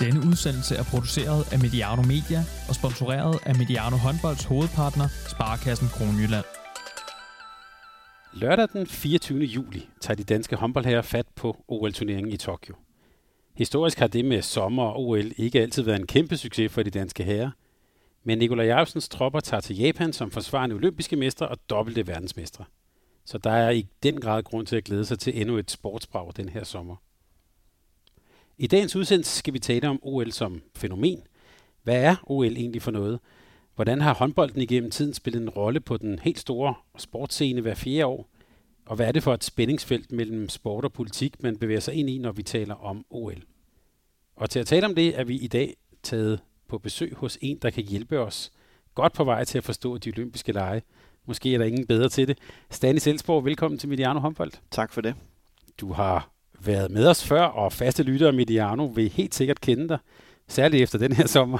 Denne udsendelse er produceret af Mediano Media og sponsoreret af Mediano Håndbolds hovedpartner, Sparkassen Kronjylland. Lørdag den 24. juli tager de danske håndboldherrer fat på OL-turneringen i Tokyo. Historisk har det med sommer og OL ikke altid været en kæmpe succes for de danske herrer, men Nikolaj Jacobsens tropper tager til Japan som forsvarende olympiske mestre og dobbelte verdensmestre. Så der er i den grad grund til at glæde sig til endnu et sportsbrag den her sommer. I dagens udsendelse skal vi tale om OL som fænomen. Hvad er OL egentlig for noget? Hvordan har håndbolden igennem tiden spillet en rolle på den helt store sportsscene hver fjerde år? Og hvad er det for et spændingsfelt mellem sport og politik, man bevæger sig ind i, når vi taler om OL? Og til at tale om det, er vi i dag taget på besøg hos en, der kan hjælpe os godt på vej til at forstå de olympiske lege. Måske er der ingen bedre til det. Stanis Elsborg, velkommen til Mediano Håndbold. Tak for det. Du har været med os før, og faste lyttere af Mediano vil helt sikkert kende dig, særligt efter den her sommer.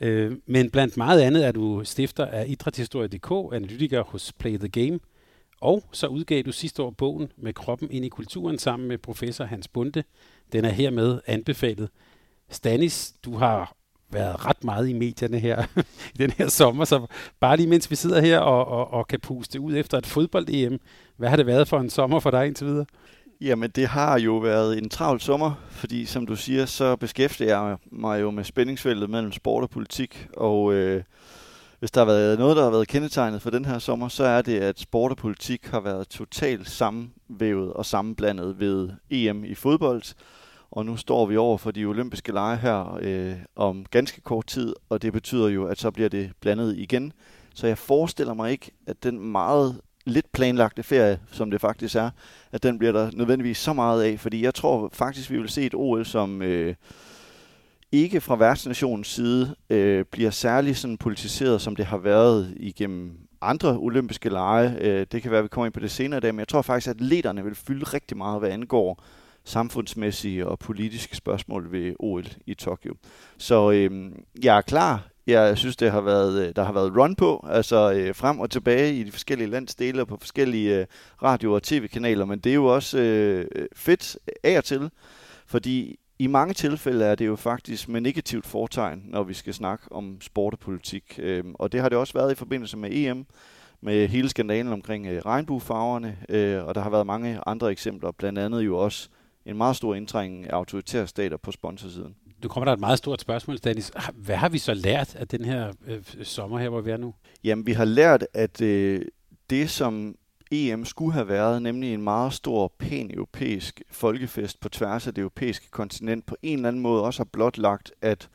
Øh, men blandt meget andet er du stifter af Idrætshistorie.dk, analytiker hos Play the Game, og så udgav du sidste år bogen med kroppen ind i kulturen sammen med professor Hans Bunde. Den er hermed anbefalet. Stanis, du har været ret meget i medierne her i den her sommer, så bare lige mens vi sidder her og, og, og kan puste ud efter et fodbold-EM, hvad har det været for en sommer for dig indtil videre? Jamen, det har jo været en travl sommer, fordi som du siger, så beskæftiger jeg mig jo med spændingsfeltet mellem sport og politik, og øh, hvis der har været noget, der har været kendetegnet for den her sommer, så er det, at sport og politik har været totalt sammenvævet og sammenblandet ved EM i fodbold, og nu står vi over for de olympiske lege her øh, om ganske kort tid, og det betyder jo, at så bliver det blandet igen. Så jeg forestiller mig ikke, at den meget lidt planlagte ferie, som det faktisk er, at den bliver der nødvendigvis så meget af, fordi jeg tror faktisk, vi vil se et OL, som øh, ikke fra værtsnationens side øh, bliver særlig sådan politiseret, som det har været igennem andre olympiske lege. Øh, det kan være, at vi kommer ind på det senere i dag, men jeg tror faktisk, at lederne vil fylde rigtig meget, hvad angår samfundsmæssige og politiske spørgsmål ved OL i Tokyo. Så øh, jeg er klar jeg synes, det har været, øh, der har været run på, altså øh, frem og tilbage i de forskellige landsdele og på forskellige øh, radio- og tv-kanaler, men det er jo også øh, øh, fedt af og til, fordi i mange tilfælde er det jo faktisk med negativt fortegn, når vi skal snakke om sport og politik. Øh, og det har det også været i forbindelse med EM, med hele skandalen omkring øh, regnbuefarverne, øh, og der har været mange andre eksempler, blandt andet jo også en meget stor indtrængning af autoritære stater på sponsorsiden. Nu kommer der et meget stort spørgsmål, Dennis. Hvad har vi så lært af den her øh, sommer her, hvor vi er nu? Jamen, vi har lært, at øh, det, som EM skulle have været, nemlig en meget stor pæn europæisk folkefest på tværs af det europæiske kontinent, på en eller anden måde også har blotlagt, at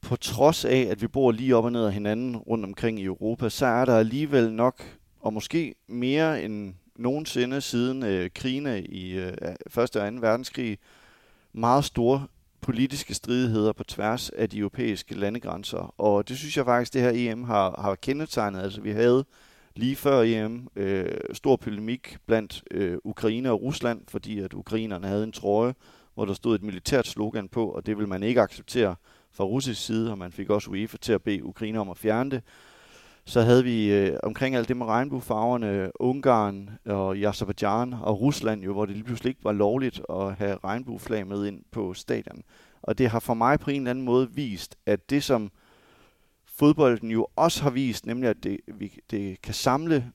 på trods af, at vi bor lige op og ned af hinanden rundt omkring i Europa, så er der alligevel nok, og måske mere end nogensinde siden øh, krigene i øh, 1. og 2. verdenskrig, meget store politiske stridigheder på tværs af de europæiske landegrænser. Og det synes jeg faktisk, det her EM har, har kendetegnet. Altså vi havde lige før EM øh, stor polemik blandt øh, Ukraine og Rusland, fordi at ukrainerne havde en trøje, hvor der stod et militært slogan på, og det vil man ikke acceptere fra russisk side, og man fik også UEFA til at bede Ukraine om at fjerne det. Så havde vi øh, omkring alt det med regnbuefarverne, Ungarn og Azerbaijan og Rusland jo, hvor det lige pludselig ikke var lovligt at have regnbueflag med ind på stadion. Og det har for mig på en eller anden måde vist, at det som fodbolden jo også har vist, nemlig at det, vi, det kan samle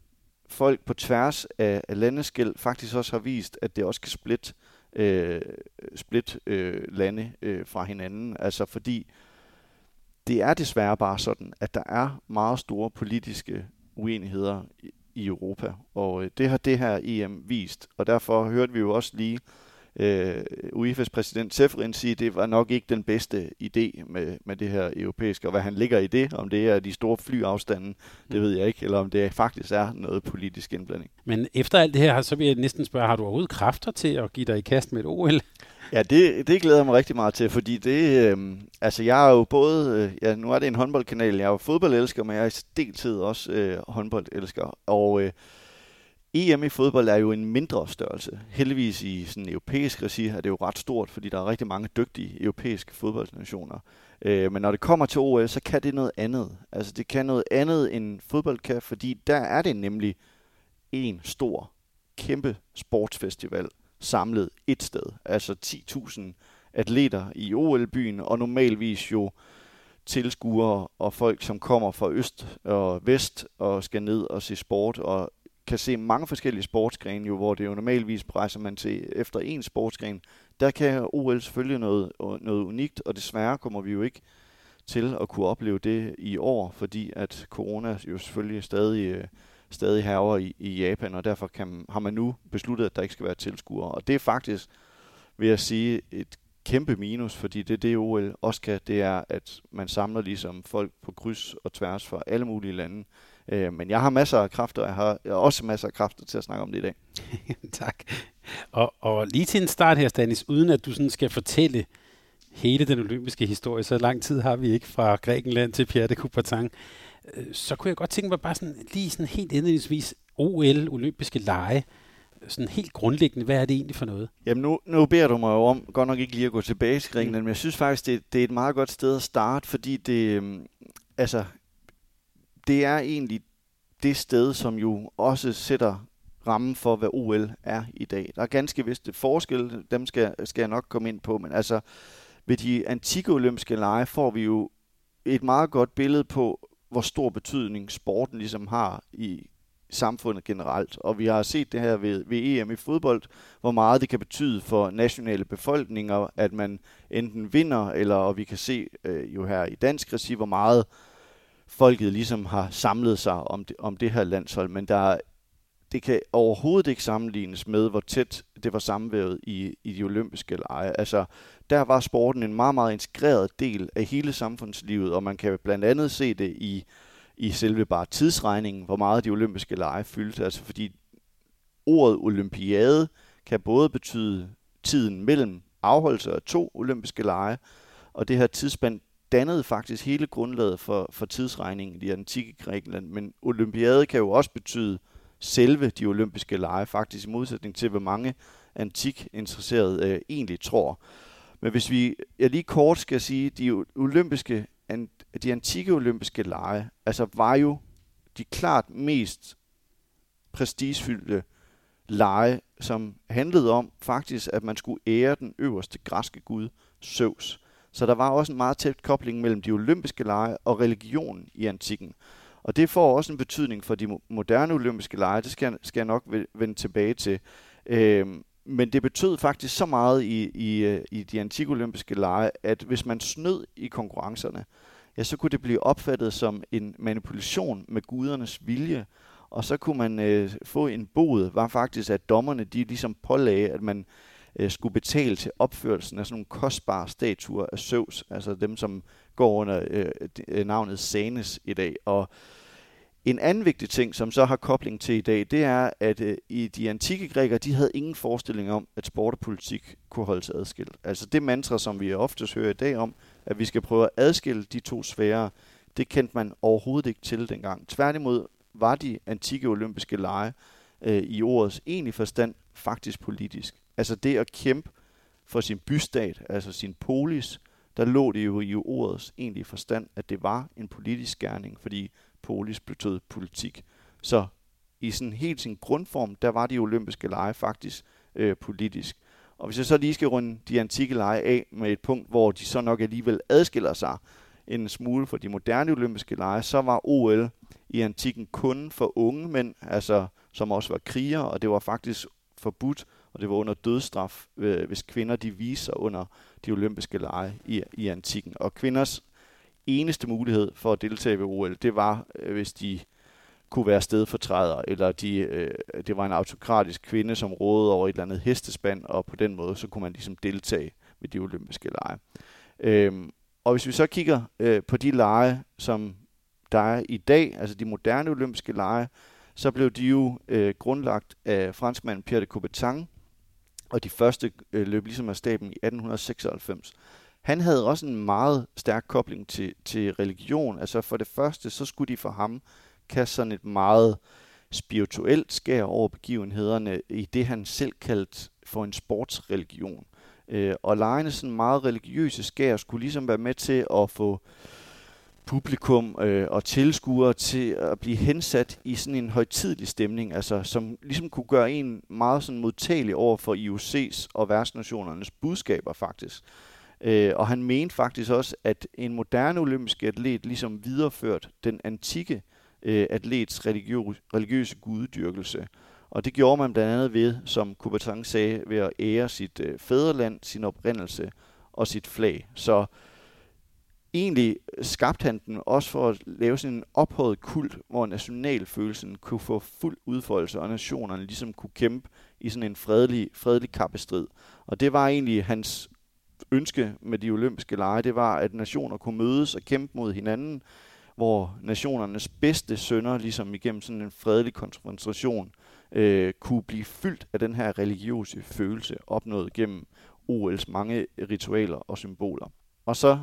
folk på tværs af, af landeskæld, faktisk også har vist, at det også kan splitte øh, split, øh, lande øh, fra hinanden. Altså fordi det er desværre bare sådan, at der er meget store politiske uenigheder i, i Europa, og øh, det har det her EM vist, og derfor hørte vi jo også lige øh, UEFA's præsident Seferin sige, at det var nok ikke den bedste idé med, med det her europæiske, og hvad han ligger i det, om det er de store flyafstanden, det ved jeg ikke, eller om det faktisk er noget politisk indblanding. Men efter alt det her, så vil jeg næsten spørge, har du overhovedet kræfter til at give dig i kast med et OL? Ja, det, det glæder jeg mig rigtig meget til, fordi det, øh, altså jeg er jo både, øh, ja nu er det en håndboldkanal, jeg er jo fodboldelsker, men jeg er i deltid også øh, håndboldelsker, og øh, EM i fodbold er jo en mindre størrelse. Heldigvis i sådan europæisk regi er det jo ret stort, fordi der er rigtig mange dygtige europæiske fodboldnationer. Øh, men når det kommer til OL, så kan det noget andet. Altså det kan noget andet end fodbold kan, fordi der er det nemlig en stor, kæmpe sportsfestival samlet et sted. Altså 10.000 atleter i OL-byen, og normalvis jo tilskuere og folk, som kommer fra øst og vest og skal ned og se sport, og kan se mange forskellige sportsgrene, jo, hvor det jo normalvis rejser man til efter en sportsgren. Der kan OL selvfølgelig noget, noget unikt, og desværre kommer vi jo ikke til at kunne opleve det i år, fordi at corona jo selvfølgelig stadig, øh, stadig herrer i, i Japan, og derfor kan, har man nu besluttet, at der ikke skal være tilskuere. Og det er faktisk, vil jeg sige, et kæmpe minus, fordi det det OL også kan, det er, at man samler ligesom folk på kryds og tværs fra alle mulige lande. Øh, men jeg har masser af kræfter, og jeg har, også masser af kræfter til at snakke om det i dag. tak. Og, og lige til en start her, Stanis, uden at du sådan skal fortælle hele den olympiske historie, så lang tid har vi ikke fra Grækenland til Pierre de Coubertin, så kunne jeg godt tænke mig bare sådan, lige sådan helt indledningsvis, OL, olympiske lege, sådan helt grundlæggende, hvad er det egentlig for noget? Jamen nu, nu beder du mig jo om, godt nok ikke lige at gå tilbage til Grækenland, mm. men jeg synes faktisk, det, det er et meget godt sted at starte, fordi det, øhm, altså, det er egentlig det sted, som jo også sætter rammen for, hvad OL er i dag. Der er ganske vist forskel, dem skal, skal jeg nok komme ind på, men altså ved de antikke olympiske lege får vi jo et meget godt billede på, hvor stor betydning sporten ligesom har i samfundet generelt. Og vi har set det her ved, ved EM i fodbold, hvor meget det kan betyde for nationale befolkninger, at man enten vinder, eller og vi kan se øh, jo her i dansk regi, hvor meget folket ligesom har samlet sig om det, om det her landshold. Men der det kan overhovedet ikke sammenlignes med, hvor tæt det var sammenvævet i, i de olympiske lege. Altså, der var sporten en meget, meget integreret del af hele samfundslivet, og man kan blandt andet se det i, i selve bare tidsregningen, hvor meget de olympiske lege fyldte. Altså, fordi ordet olympiade kan både betyde tiden mellem afholdelse af to olympiske lege, og det her tidsspand dannede faktisk hele grundlaget for, for tidsregningen i det antikke Grækenland. Men olympiade kan jo også betyde selve de olympiske lege, faktisk i modsætning til, hvad mange antik interesserede øh, egentlig tror. Men hvis vi jeg lige kort skal sige, de olympiske, de antikke olympiske lege, altså var jo de klart mest prestigefyldte lege, som handlede om faktisk, at man skulle ære den øverste græske gud, Zeus. Så der var også en meget tæt kobling mellem de olympiske lege og religionen i antikken. Og det får også en betydning for de moderne olympiske lege, det skal, skal jeg nok vende tilbage til. Øhm, men det betød faktisk så meget i, i, øh, i de antikke olympiske lege, at hvis man snød i konkurrencerne, ja, så kunne det blive opfattet som en manipulation med gudernes vilje. Og så kunne man øh, få en bod, var faktisk, at dommerne de ligesom pålagde, at man øh, skulle betale til opførelsen af sådan nogle kostbare statuer af Zeus, altså dem, som går under øh, øh, navnet Sanes i dag. Og en anden vigtig ting, som så har kobling til i dag, det er, at øh, i de antikke grækere, de havde ingen forestilling om, at sport og politik kunne holdes adskilt. Altså det mantra, som vi oftest hører i dag om, at vi skal prøve at adskille de to sfærer, det kendte man overhovedet ikke til dengang. Tværtimod var de antikke olympiske lege øh, i ordets egentlige forstand faktisk politisk. Altså det at kæmpe for sin bystat, altså sin polis, der lå det jo i ordets egentlige forstand, at det var en politisk gerning, fordi polis betød politik. Så i sådan helt sin grundform, der var de olympiske lege faktisk øh, politisk. Og hvis jeg så lige skal runde de antikke lege af med et punkt, hvor de så nok alligevel adskiller sig en smule fra de moderne olympiske lege, så var OL i antikken kun for unge mænd, altså som også var krigere, og det var faktisk forbudt og det var under dødsstraf, øh, hvis kvinder de viser under de olympiske lege i, i antikken. Og kvinders eneste mulighed for at deltage ved OL, det var, øh, hvis de kunne være stedfortræder, eller de, øh, det var en autokratisk kvinde, som rådede over et eller andet hestespand, og på den måde, så kunne man ligesom deltage ved de olympiske lege. Øhm, og hvis vi så kigger øh, på de lege, som der er i dag, altså de moderne olympiske lege, så blev de jo øh, grundlagt af franskmanden Pierre de Coubertin, og de første øh, løb ligesom af staben i 1896. Han havde også en meget stærk kobling til, til religion. Altså for det første, så skulle de for ham kaste sådan et meget spirituelt skær over begivenhederne i det, han selv kaldte for en sportsreligion. Øh, og lejene sådan meget religiøse skær skulle ligesom være med til at få publikum øh, og tilskuere til at blive hensat i sådan en højtidlig stemning, altså som ligesom kunne gøre en meget sådan modtagelig over for IOC's og værtsnationernes budskaber faktisk. Øh, og han mente faktisk også, at en moderne olympisk atlet ligesom videreført den antikke øh, atlets religiøse, religiøse guddyrkelse. Og det gjorde man blandt andet ved, som Coubertin sagde, ved at ære sit øh, fædreland, sin oprindelse og sit flag. Så egentlig skabte han den også for at lave sådan en ophøjet kult, hvor nationalfølelsen kunne få fuld udfoldelse, og nationerne ligesom kunne kæmpe i sådan en fredelig, fredelig kappestrid. Og det var egentlig hans ønske med de olympiske lege, det var, at nationer kunne mødes og kæmpe mod hinanden, hvor nationernes bedste sønder, ligesom igennem sådan en fredelig konfrontation, øh, kunne blive fyldt af den her religiøse følelse, opnået gennem OL's mange ritualer og symboler. Og så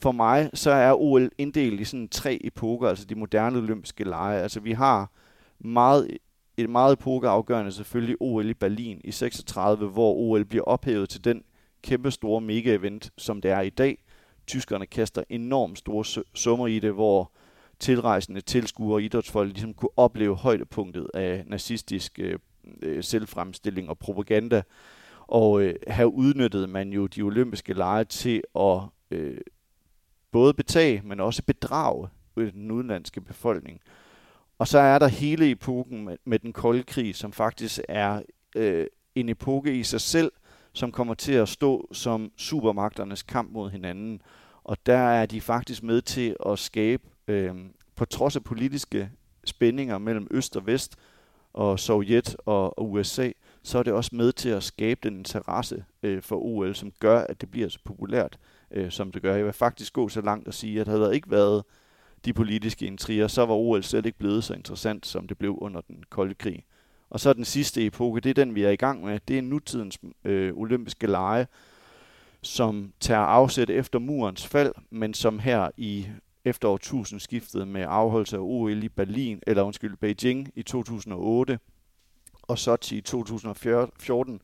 for mig, så er OL inddelt i sådan tre epoker, altså de moderne olympiske lege. Altså vi har meget, et meget epokeafgørende selvfølgelig OL i Berlin i 36, hvor OL bliver ophævet til den kæmpe store mega-event, som det er i dag. Tyskerne kaster enormt store summer i det, hvor tilrejsende tilskuere og idrætsfolk ligesom kunne opleve højdepunktet af nazistisk øh, øh, selvfremstilling og propaganda. Og øh, her udnyttede man jo de olympiske lege til at øh, både betage, men også bedrage den udenlandske befolkning. Og så er der hele epoken med, med den kolde krig, som faktisk er øh, en epoke i sig selv, som kommer til at stå som supermagternes kamp mod hinanden. Og der er de faktisk med til at skabe, øh, på trods af politiske spændinger mellem Øst og Vest, og Sovjet og, og USA, så er det også med til at skabe den interesse øh, for OL, som gør, at det bliver så populært, øh, som det gør. Jeg vil faktisk gå så langt at sige, at havde der ikke været de politiske intriger, så var OL slet ikke blevet så interessant, som det blev under den kolde krig. Og så den sidste epoke, det er den, vi er i gang med. Det er nutidens øh, olympiske lege, som tager afsæt efter murens fald, men som her i efter årtusindskiftet med afholdelse af OL i Berlin, eller undskyld, Beijing i 2008 og Sochi i 2014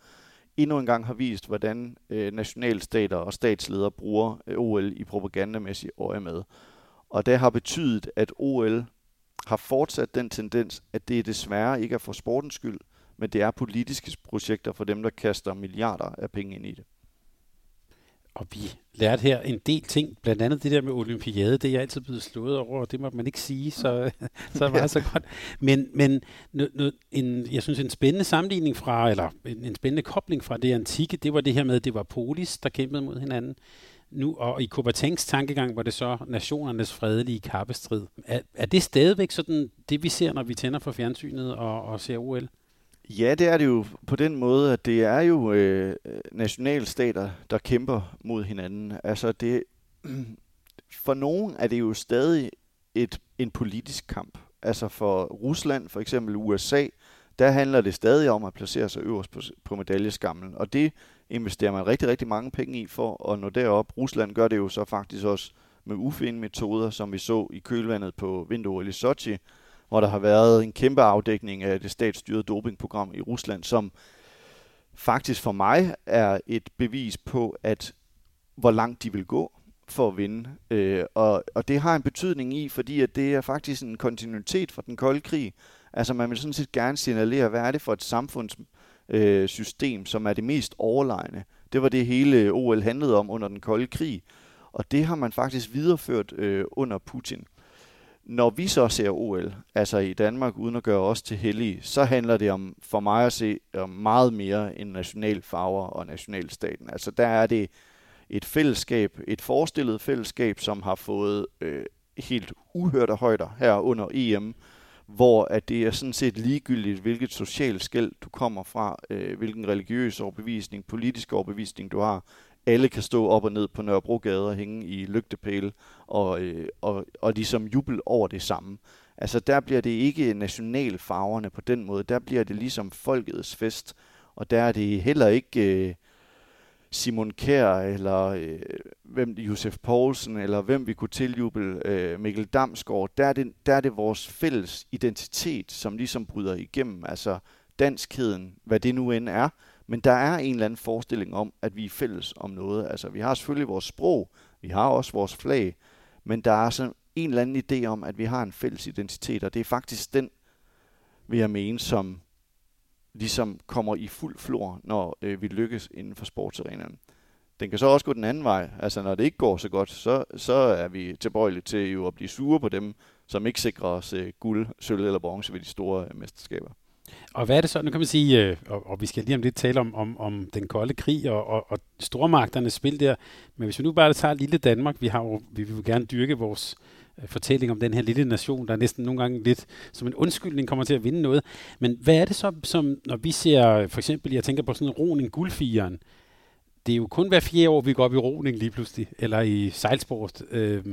endnu en gang har vist, hvordan øh, nationalstater og statsledere bruger øh, OL i propagandamæssig øje med. Og det har betydet, at OL har fortsat den tendens, at det desværre ikke er for sportens skyld, men det er politiske projekter for dem, der kaster milliarder af penge ind i det. Og vi lærte her en del ting, blandt andet det der med olympiade, det er jeg altid blevet slået over, og det må man ikke sige, så, så var det så godt. Men, men en, jeg synes en spændende sammenligning fra, eller en, en spændende kobling fra det antikke, det var det her med, at det var polis, der kæmpede mod hinanden. Nu, og i Coubertins tankegang var det så nationernes fredelige kappestrid. Er, er det stadigvæk sådan det, vi ser, når vi tænder for fjernsynet og, og ser OL? Ja, det er det jo på den måde, at det er jo øh, nationalstater, der kæmper mod hinanden. Altså det, for nogen er det jo stadig et, en politisk kamp. Altså for Rusland, for eksempel USA, der handler det stadig om at placere sig øverst på, på medaljeskamlen. Og det investerer man rigtig, rigtig mange penge i for at nå derop. Rusland gør det jo så faktisk også med ufine metoder, som vi så i kølvandet på vinter i Sochi, hvor der har været en kæmpe afdækning af det statsstyrede dopingprogram i Rusland, som faktisk for mig er et bevis på, at hvor langt de vil gå for at vinde. Øh, og, og det har en betydning i, fordi at det er faktisk en kontinuitet fra den kolde krig. Altså man vil sådan set gerne signalere, hvad er det for et samfundssystem, øh, som er det mest overlegne. Det var det hele OL handlede om under den kolde krig. Og det har man faktisk videreført øh, under Putin. Når vi så ser OL, altså i Danmark, uden at gøre os til hellige, så handler det om, for mig at se, om meget mere end nationalfarver og nationalstaten. Altså der er det et fællesskab, et forestillet fællesskab, som har fået øh, helt uhørte højder her under EM, hvor at det er sådan set ligegyldigt, hvilket socialt skæld du kommer fra, øh, hvilken religiøs overbevisning, politisk overbevisning du har alle kan stå op og ned på Nørrebrogade og hænge i lygtepæle og, øh, og, og ligesom jubel over det samme. Altså der bliver det ikke nationalfarverne på den måde, der bliver det ligesom folkets fest, og der er det heller ikke øh, Simon Kær eller øh, hvem Josef Poulsen eller hvem vi kunne tiljuble øh, Mikkel Damsgaard. Der er, det, der er det vores fælles identitet, som ligesom bryder igennem. Altså danskheden, hvad det nu end er, men der er en eller anden forestilling om, at vi er fælles om noget. Altså, vi har selvfølgelig vores sprog, vi har også vores flag, men der er, så, en eller anden idé om, at vi har en fælles identitet, og det er faktisk den, vil jeg mene, som ligesom kommer i fuld flor, når øh, vi lykkes inden for sportsarenaen. Den kan så også gå den anden vej. Altså når det ikke går så godt, så, så er vi tilbøjelige til jo at blive sure på dem, som ikke sikrer os øh, guld, sølv eller bronze ved de store øh, mesterskaber. Og hvad er det så? Nu kan man sige, øh, og, og vi skal lige om lidt tale om, om, om den kolde krig og, og, og stormagternes spil der. Men hvis vi nu bare tager lille Danmark, vi, har jo, vi vil jo gerne dyrke vores øh, fortælling om den her lille nation, der næsten nogle gange lidt som en undskyldning kommer til at vinde noget. Men hvad er det så, som når vi ser, øh, for eksempel, jeg tænker på sådan en roning guldfigeren, det er jo kun hver fire år, vi går op i roning lige pludselig, eller i sejlsport. Øh,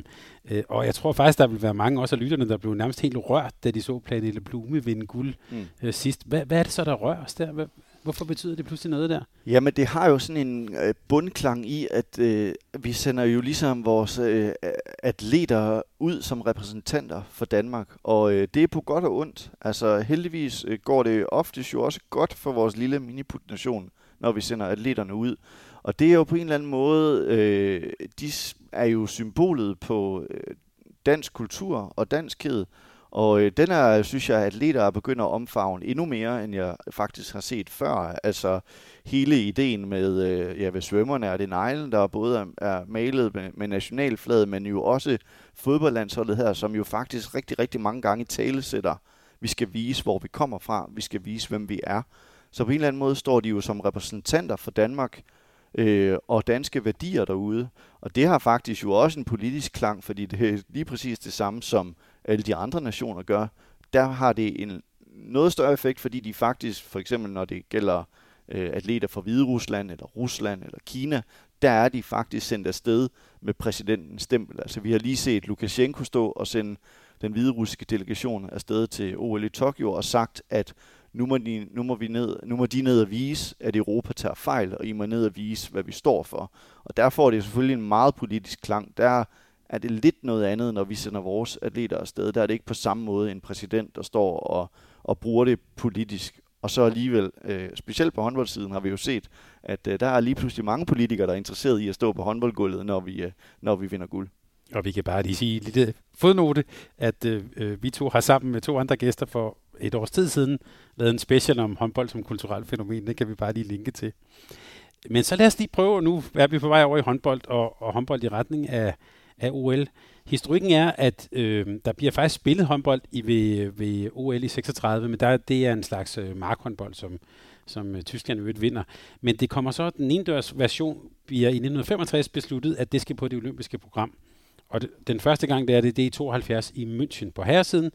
øh, og jeg tror faktisk, der vil være mange også af lytterne, der blev nærmest helt rørt, da de så Pernille Blume vinde guld mm. øh, sidst. Hvad, hvad er det så, der rører os der? Hvorfor betyder det pludselig noget der? Jamen, det har jo sådan en øh, bundklang i, at øh, vi sender jo ligesom vores øh, atleter ud som repræsentanter for Danmark. Og øh, det er på godt og ondt. Altså, heldigvis øh, går det ofte jo også godt for vores lille miniput-nation, når vi sender atleterne ud. Og det er jo på en eller anden måde, øh, de er jo symbolet på øh, dansk kultur og danskhed. Og øh, den er, synes jeg, at atleter er begyndt at omfavne endnu mere, end jeg faktisk har set før. Altså hele ideen med, øh, ja ved svømmerne er det neglen, der både er, er malet med, med nationalflaget, men jo også fodboldlandsholdet her, som jo faktisk rigtig, rigtig mange gange talesætter. Vi skal vise, hvor vi kommer fra. Vi skal vise, hvem vi er. Så på en eller anden måde står de jo som repræsentanter for Danmark, øh, og danske værdier derude. Og det har faktisk jo også en politisk klang, fordi det er lige præcis det samme, som alle de andre nationer gør. Der har det en noget større effekt, fordi de faktisk, for eksempel når det gælder øh, atleter fra Hvide Rusland, eller Rusland, eller Kina, der er de faktisk sendt afsted med præsidentens stempel. Altså vi har lige set Lukashenko stå og sende den hvide russiske delegation afsted til OL i Tokyo og sagt, at nu må, de, nu, må vi ned, nu må de ned og vise, at Europa tager fejl, og I må ned og vise, hvad vi står for. Og der får det selvfølgelig en meget politisk klang. Der er det lidt noget andet, når vi sender vores atleter afsted. Der er det ikke på samme måde en præsident, der står og, og bruger det politisk. Og så alligevel, øh, specielt på håndboldsiden, har vi jo set, at øh, der er lige pludselig mange politikere, der er interesseret i at stå på håndboldgulvet, når vi, øh, når vi vinder guld. Og vi kan bare lige sige lidt fodnote, at øh, øh, vi to har sammen med to andre gæster for et års tid siden lavet en special om håndbold som kulturelt fænomen. Det kan vi bare lige linke til. Men så lad os lige prøve, nu er vi på vej over i håndbold og, og håndbold i retning af, af OL. Historikken er, at øh, der bliver faktisk spillet håndbold i ved, ved OL i 36, men der, det er en slags øh, markhåndbold, som, som øh, Tyskland øvrigt vinder. Men det kommer så, den indendørs version bliver i 1965 besluttet, at det skal på det olympiske program. Og det, den første gang, det er det, det er i 72 i München på herresiden.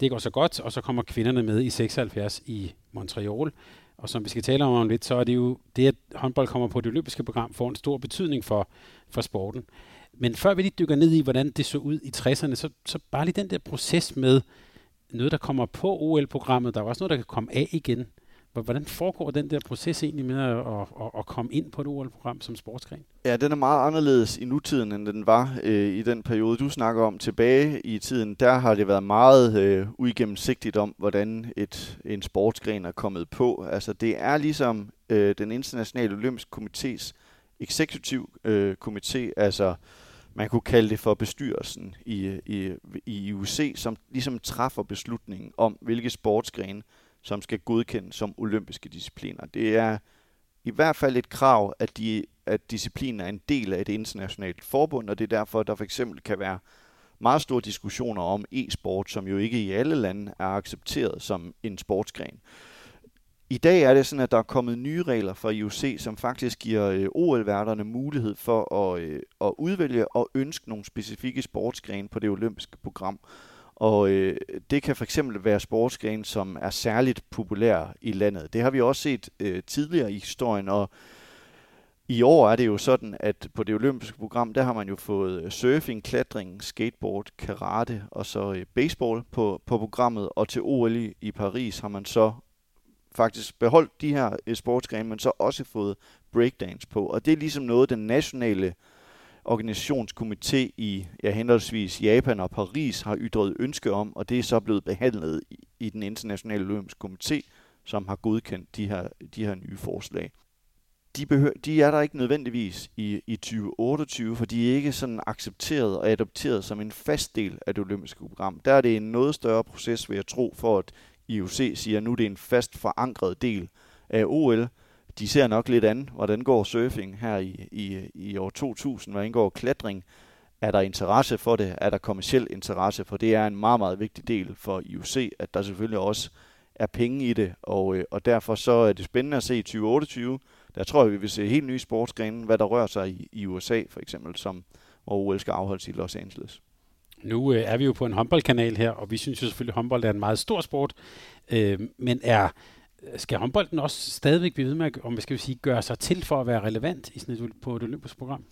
Det går så godt, og så kommer kvinderne med i 76 i Montreal. Og som vi skal tale om om lidt, så er det jo det, at håndbold kommer på det olympiske program, får en stor betydning for, for sporten. Men før vi lige dykker ned i, hvordan det så ud i 60'erne, så, så bare lige den der proces med noget, der kommer på OL-programmet. Der er også noget, der kan komme af igen. Hvordan foregår den der proces egentlig med at, at, at komme ind på et OL-program som sportsgren? Ja, den er meget anderledes i nutiden, end den var øh, i den periode, du snakker om. Tilbage i tiden, der har det været meget øh, uigennemsigtigt om, hvordan et, en sportsgren er kommet på. Altså, det er ligesom øh, den internationale olympiske komités eksekutiv øh, komité, altså man kunne kalde det for bestyrelsen i, i, i IUC, som ligesom træffer beslutningen om, hvilke sportsgrene som skal godkendes som olympiske discipliner. Det er i hvert fald et krav, at, de, at disciplinen er en del af et internationalt forbund, og det er derfor, der for eksempel kan være meget store diskussioner om e-sport, som jo ikke i alle lande er accepteret som en sportsgren. I dag er det sådan, at der er kommet nye regler fra IOC, som faktisk giver øh, OL-værterne mulighed for at, øh, at udvælge og ønske nogle specifikke sportsgrene på det olympiske program. Og øh, det kan for eksempel være sportsgrene, som er særligt populære i landet. Det har vi også set øh, tidligere i historien, og i år er det jo sådan, at på det olympiske program, der har man jo fået øh, surfing, klatring, skateboard, karate og så øh, baseball på, på programmet. Og til OL i, i Paris har man så faktisk beholdt de her øh, sportsgrene, men så også fået breakdance på. Og det er ligesom noget, den nationale øh, organisationskomité i ja, henholdsvis Japan og Paris har ytret ønske om, og det er så blevet behandlet i, i den internationale olympiske komité, som har godkendt de her, de her nye forslag. de, behøver, de er der ikke nødvendigvis i, i 2028, for de er ikke sådan accepteret og adopteret som en fast del af det olympiske program. Der er det en noget større proces, vil jeg tro, for at IOC siger, at nu er det en fast forankret del af OL. De ser nok lidt an, hvordan går surfing her i, i, i år 2000, hvordan går klatring. Er der interesse for det? Er der kommersiel interesse? For det er en meget, meget vigtig del for IOC, at der selvfølgelig også er penge i det, og, øh, og derfor så er det spændende at se i 2028. Der tror jeg, vi vil se helt nye sportsgrene, hvad der rører sig i, i USA for eksempel, som hvor OL skal afholdes i Los Angeles. Nu øh, er vi jo på en håndboldkanal her, og vi synes jo selvfølgelig, at håndbold er en meget stor sport. Øh, men er skal håndbolden også stadigvæk blive ved med, om vi skal sige, gøre sig til for at være relevant i sådan et, på et olympisk program?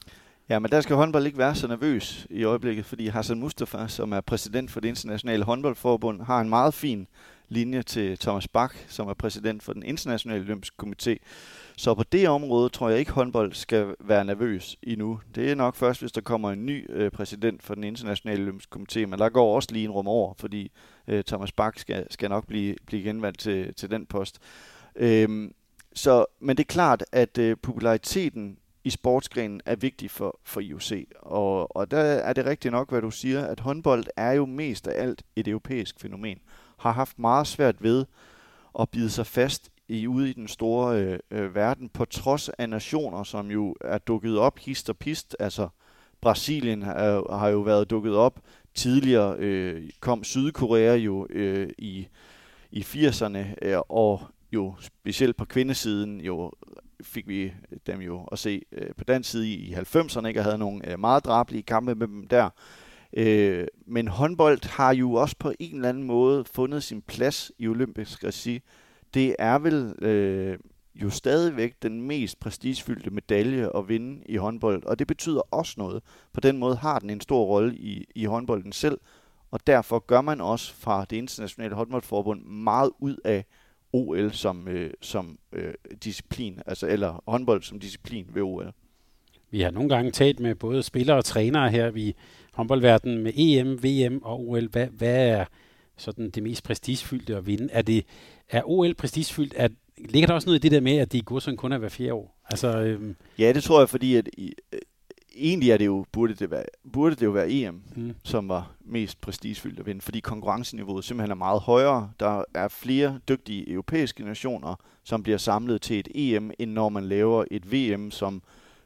Ja, men der skal håndbold ikke være så nervøs i øjeblikket, fordi Hassan Mustafa, som er præsident for det internationale håndboldforbund, har en meget fin linje til Thomas Bach, som er præsident for den internationale olympiske komité. Så på det område tror jeg ikke, håndbold skal være nervøs endnu. Det er nok først, hvis der kommer en ny øh, præsident for den internationale olympiske komité, men der går også lige en rum over, fordi øh, Thomas Bach skal, skal nok blive, blive genvalgt til, til den post. Øhm, så, men det er klart, at øh, populariteten i sportsgrenen er vigtig for, for IOC. Og, og der er det rigtigt nok, hvad du siger, at håndbold er jo mest af alt et europæisk fænomen. Har haft meget svært ved at bide sig fast i ude i den store øh, øh, verden, på trods af nationer, som jo er dukket op hist og pist. Altså Brasilien er, har jo været dukket op. Tidligere øh, kom Sydkorea jo øh, i, i 80'erne, øh, og jo specielt på kvindesiden jo fik vi dem jo at se øh, på den side i 90'erne, ikke? og havde nogle øh, meget drabelige kampe med dem der. Øh, men håndbold har jo også på en eller anden måde fundet sin plads i olympisk regi. Det er vel øh, jo stadigvæk den mest prestigefyldte medalje at vinde i håndbold, og det betyder også noget. På den måde har den en stor rolle i, i håndbolden selv, og derfor gør man også fra det internationale håndboldforbund meget ud af OL som, øh, som øh, disciplin, altså eller håndbold som disciplin ved OL. Vi har nogle gange talt med både spillere og trænere her i håndboldverdenen med EM, VM og OL. Hvad, hvad er sådan det mest prestigefyldte at vinde? Er, det, er OL prestigefyldt? Er, ligger der også noget i det der med, at de går sådan kun er hver fjerde år? Altså, øhm... Ja, det tror jeg, fordi at, øh, egentlig er det jo, burde det, være, burde det jo være EM, mm. som var mest prestigefyldt at vinde, fordi konkurrenceniveauet simpelthen er meget højere. Der er flere dygtige europæiske nationer, som bliver samlet til et EM, end når man laver et VM, som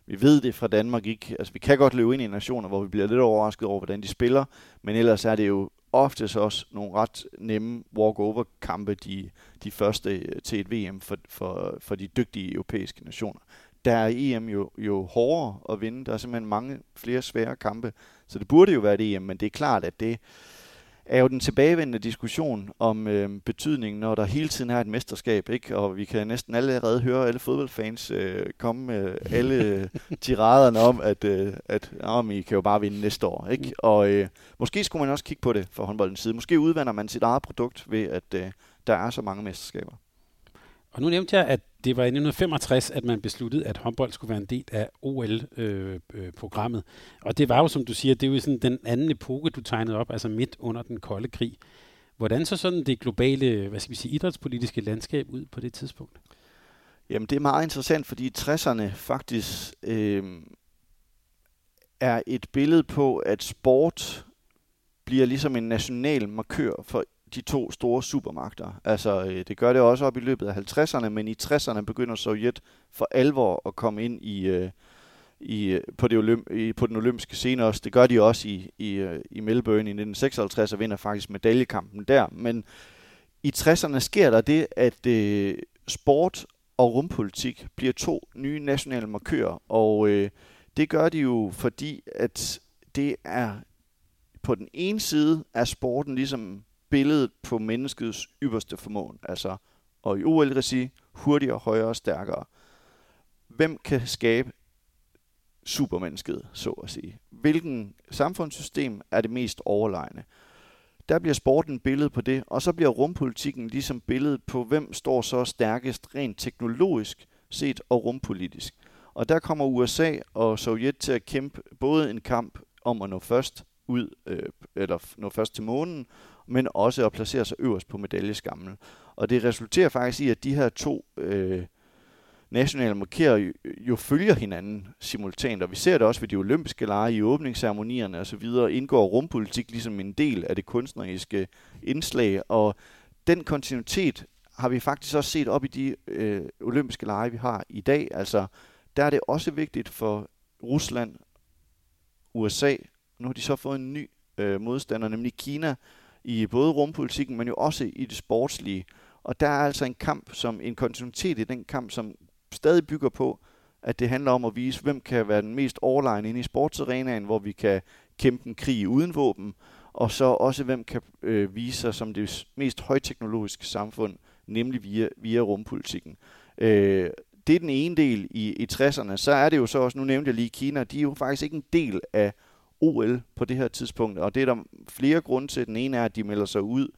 vi ved det fra Danmark ikke. Altså, vi kan godt løbe ind i nationer, hvor vi bliver lidt overrasket over, hvordan de spiller, men ellers er det jo oftest også nogle ret nemme walk-over-kampe, de, de første øh, til et VM for, for, for de dygtige europæiske nationer der er EM jo, jo hårdere at vinde. Der er simpelthen mange flere svære kampe. Så det burde jo være et EM, men det er klart, at det er jo den tilbagevendende diskussion om øh, betydningen, når der hele tiden er et mesterskab, ikke? og vi kan næsten allerede høre alle fodboldfans øh, komme med alle øh, tiraderne om, at, øh, at om I kan jo bare vinde næste år. Ikke? Og øh, måske skulle man også kigge på det fra håndboldens side. Måske udvander man sit eget produkt ved, at øh, der er så mange mesterskaber. Og nu nævnte jeg, at det var i 1965, at man besluttede, at håndbold skulle være en del af OL-programmet. Øh, øh, og det var jo, som du siger, det er jo sådan den anden epoke, du tegnede op, altså midt under den kolde krig. Hvordan så sådan det globale, hvad skal vi sige, idrætspolitiske landskab ud på det tidspunkt? Jamen, det er meget interessant, fordi 60'erne faktisk øh, er et billede på, at sport bliver ligesom en national markør for de to store supermagter. Altså, øh, det gør det også op i løbet af 50'erne, men i 60'erne begynder Sovjet for alvor at komme ind i, øh, i, øh, på, det olymp, i, på den olympiske scene også. Det gør de også i, i, øh, i Melbourne i 1956 og vinder faktisk medaljekampen der. Men i 60'erne sker der det, at øh, sport og rumpolitik bliver to nye nationale markører, og øh, det gør de jo, fordi at det er på den ene side er sporten ligesom billedet på menneskets ypperste formåen. Altså, og i OL-regi, hurtigere, højere og stærkere. Hvem kan skabe supermennesket, så at sige? Hvilken samfundssystem er det mest overlegne? Der bliver sporten billedet på det, og så bliver rumpolitikken ligesom billedet på, hvem står så stærkest rent teknologisk set og rumpolitisk. Og der kommer USA og Sovjet til at kæmpe både en kamp om at nå først ud, øh, eller nå først til månen, men også at placere sig øverst på medaljeskamlen. Og det resulterer faktisk i, at de her to øh, nationale markerer jo, jo følger hinanden simultant, og vi ser det også ved de olympiske lege i åbningsceremonierne osv., indgår rumpolitik ligesom en del af det kunstneriske indslag, og den kontinuitet har vi faktisk også set op i de øh, olympiske lege, vi har i dag. Altså, der er det også vigtigt for Rusland, USA, nu har de så fået en ny øh, modstander, nemlig Kina, i både rumpolitikken, men jo også i det sportslige. Og der er altså en kamp, som en kontinuitet i den kamp, som stadig bygger på, at det handler om at vise, hvem kan være den mest overlegen inde i sportsarenaen, hvor vi kan kæmpe en krig uden våben, og så også hvem kan øh, vise sig som det mest højteknologiske samfund, nemlig via, via rumpolitikken. Øh, det er den ene del i, i 60'erne. Så er det jo så også, nu nævnte jeg lige Kina, de er jo faktisk ikke en del af OL på det her tidspunkt, og det er der flere grunde til. Den ene er, at de melder sig ud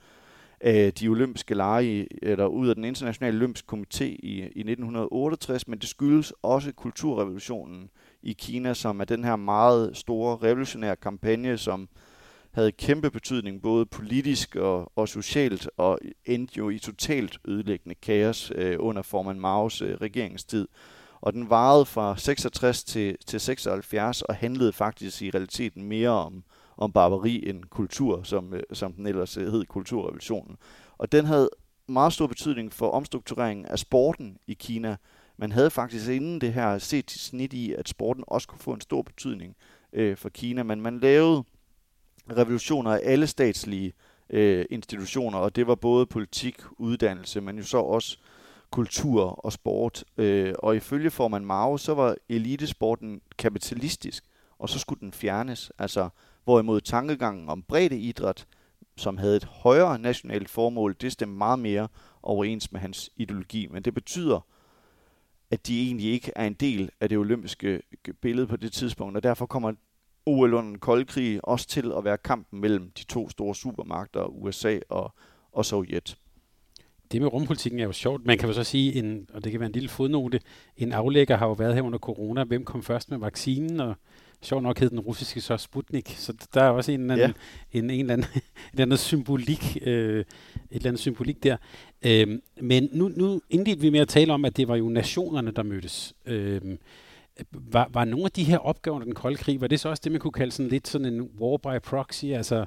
af de olympiske lege, eller ud af den internationale olympiske komité i, i 1968, men det skyldes også kulturrevolutionen i Kina, som er den her meget store revolutionære kampagne, som havde kæmpe betydning både politisk og, og socialt, og endte jo i totalt ødelæggende kaos øh, under formand Maos øh, regeringstid. Og den varede fra 66 til, til 76 og handlede faktisk i realiteten mere om, om barbari end kultur, som, øh, som den ellers øh, hed kulturrevolutionen. Og den havde meget stor betydning for omstruktureringen af sporten i Kina. Man havde faktisk inden det her set til snit i, at sporten også kunne få en stor betydning øh, for Kina, men man lavede revolutioner af alle statslige øh, institutioner, og det var både politik, uddannelse, men jo så også kultur og sport. Øh, og ifølge formand Mao, så var elitesporten kapitalistisk, og så skulle den fjernes. Altså, hvorimod tankegangen om bredde idræt, som havde et højere nationalt formål, det stemte meget mere overens med hans ideologi. Men det betyder, at de egentlig ikke er en del af det olympiske billede på det tidspunkt, og derfor kommer OL under den kolde krig også til at være kampen mellem de to store supermagter, USA og, og Sovjet. Det med rumpolitikken er jo sjovt. Man kan jo så sige, en, og det kan være en lille fodnote, en aflægger har jo været her under corona. Hvem kom først med vaccinen? Og sjov nok hed den russiske så Sputnik. Så der er også en, eller anden, ja. en, en, eller anden, en eller anden symbolik, øh, et eller andet symbolik der. Øh, men nu, nu indledte vi med at tale om, at det var jo nationerne, der mødtes. Øh, var, var nogle af de her opgaver under den kolde krig, var det så også det, man kunne kalde sådan lidt sådan en war by proxy, altså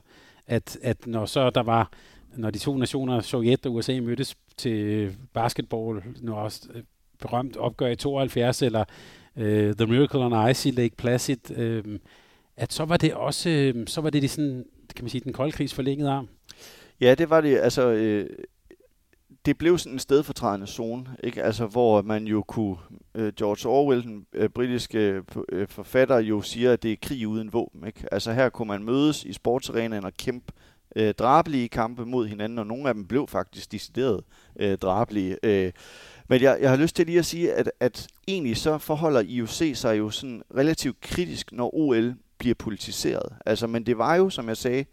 at, at når så der var, når de to nationer, Sovjet og USA, mødtes til øh, basketball, nu også øh, berømt opgør i 72, eller uh, The Miracle on Ice i Lake Placid, uh, at så var det også, så var det, det sådan, kan man sige, den kolde krigs forlængede arm. Ja, det var det. Altså, øh, det blev sådan en stedfortrædende zone, ikke? Altså, hvor man jo kunne, øh, George Orwell, den øh, britiske øh, forfatter, jo siger, at det er krig uden våben. Ikke? Altså her kunne man mødes i sportsarenaen og kæmpe øh, drabelige kampe mod hinanden, og nogle af dem blev faktisk decideret øh, drabelige. Øh. Men jeg, jeg har lyst til lige at sige, at, at egentlig så forholder IOC sig jo sådan relativt kritisk, når OL bliver politiseret. Altså, men det var jo, som jeg sagde,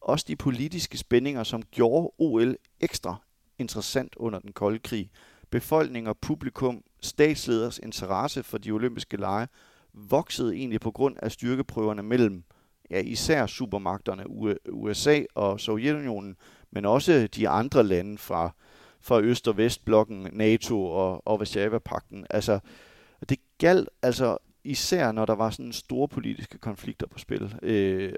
også de politiske spændinger, som gjorde OL ekstra interessant under den kolde krig. Befolkning og publikum, statsleders interesse for de olympiske lege, voksede egentlig på grund af styrkeprøverne mellem ja, især supermagterne USA og Sovjetunionen, men også de andre lande fra, fra Øst- og Vestblokken, NATO og, og Varsava-pakten. Altså, det galt altså især, når der var sådan store politiske konflikter på spil. Øh,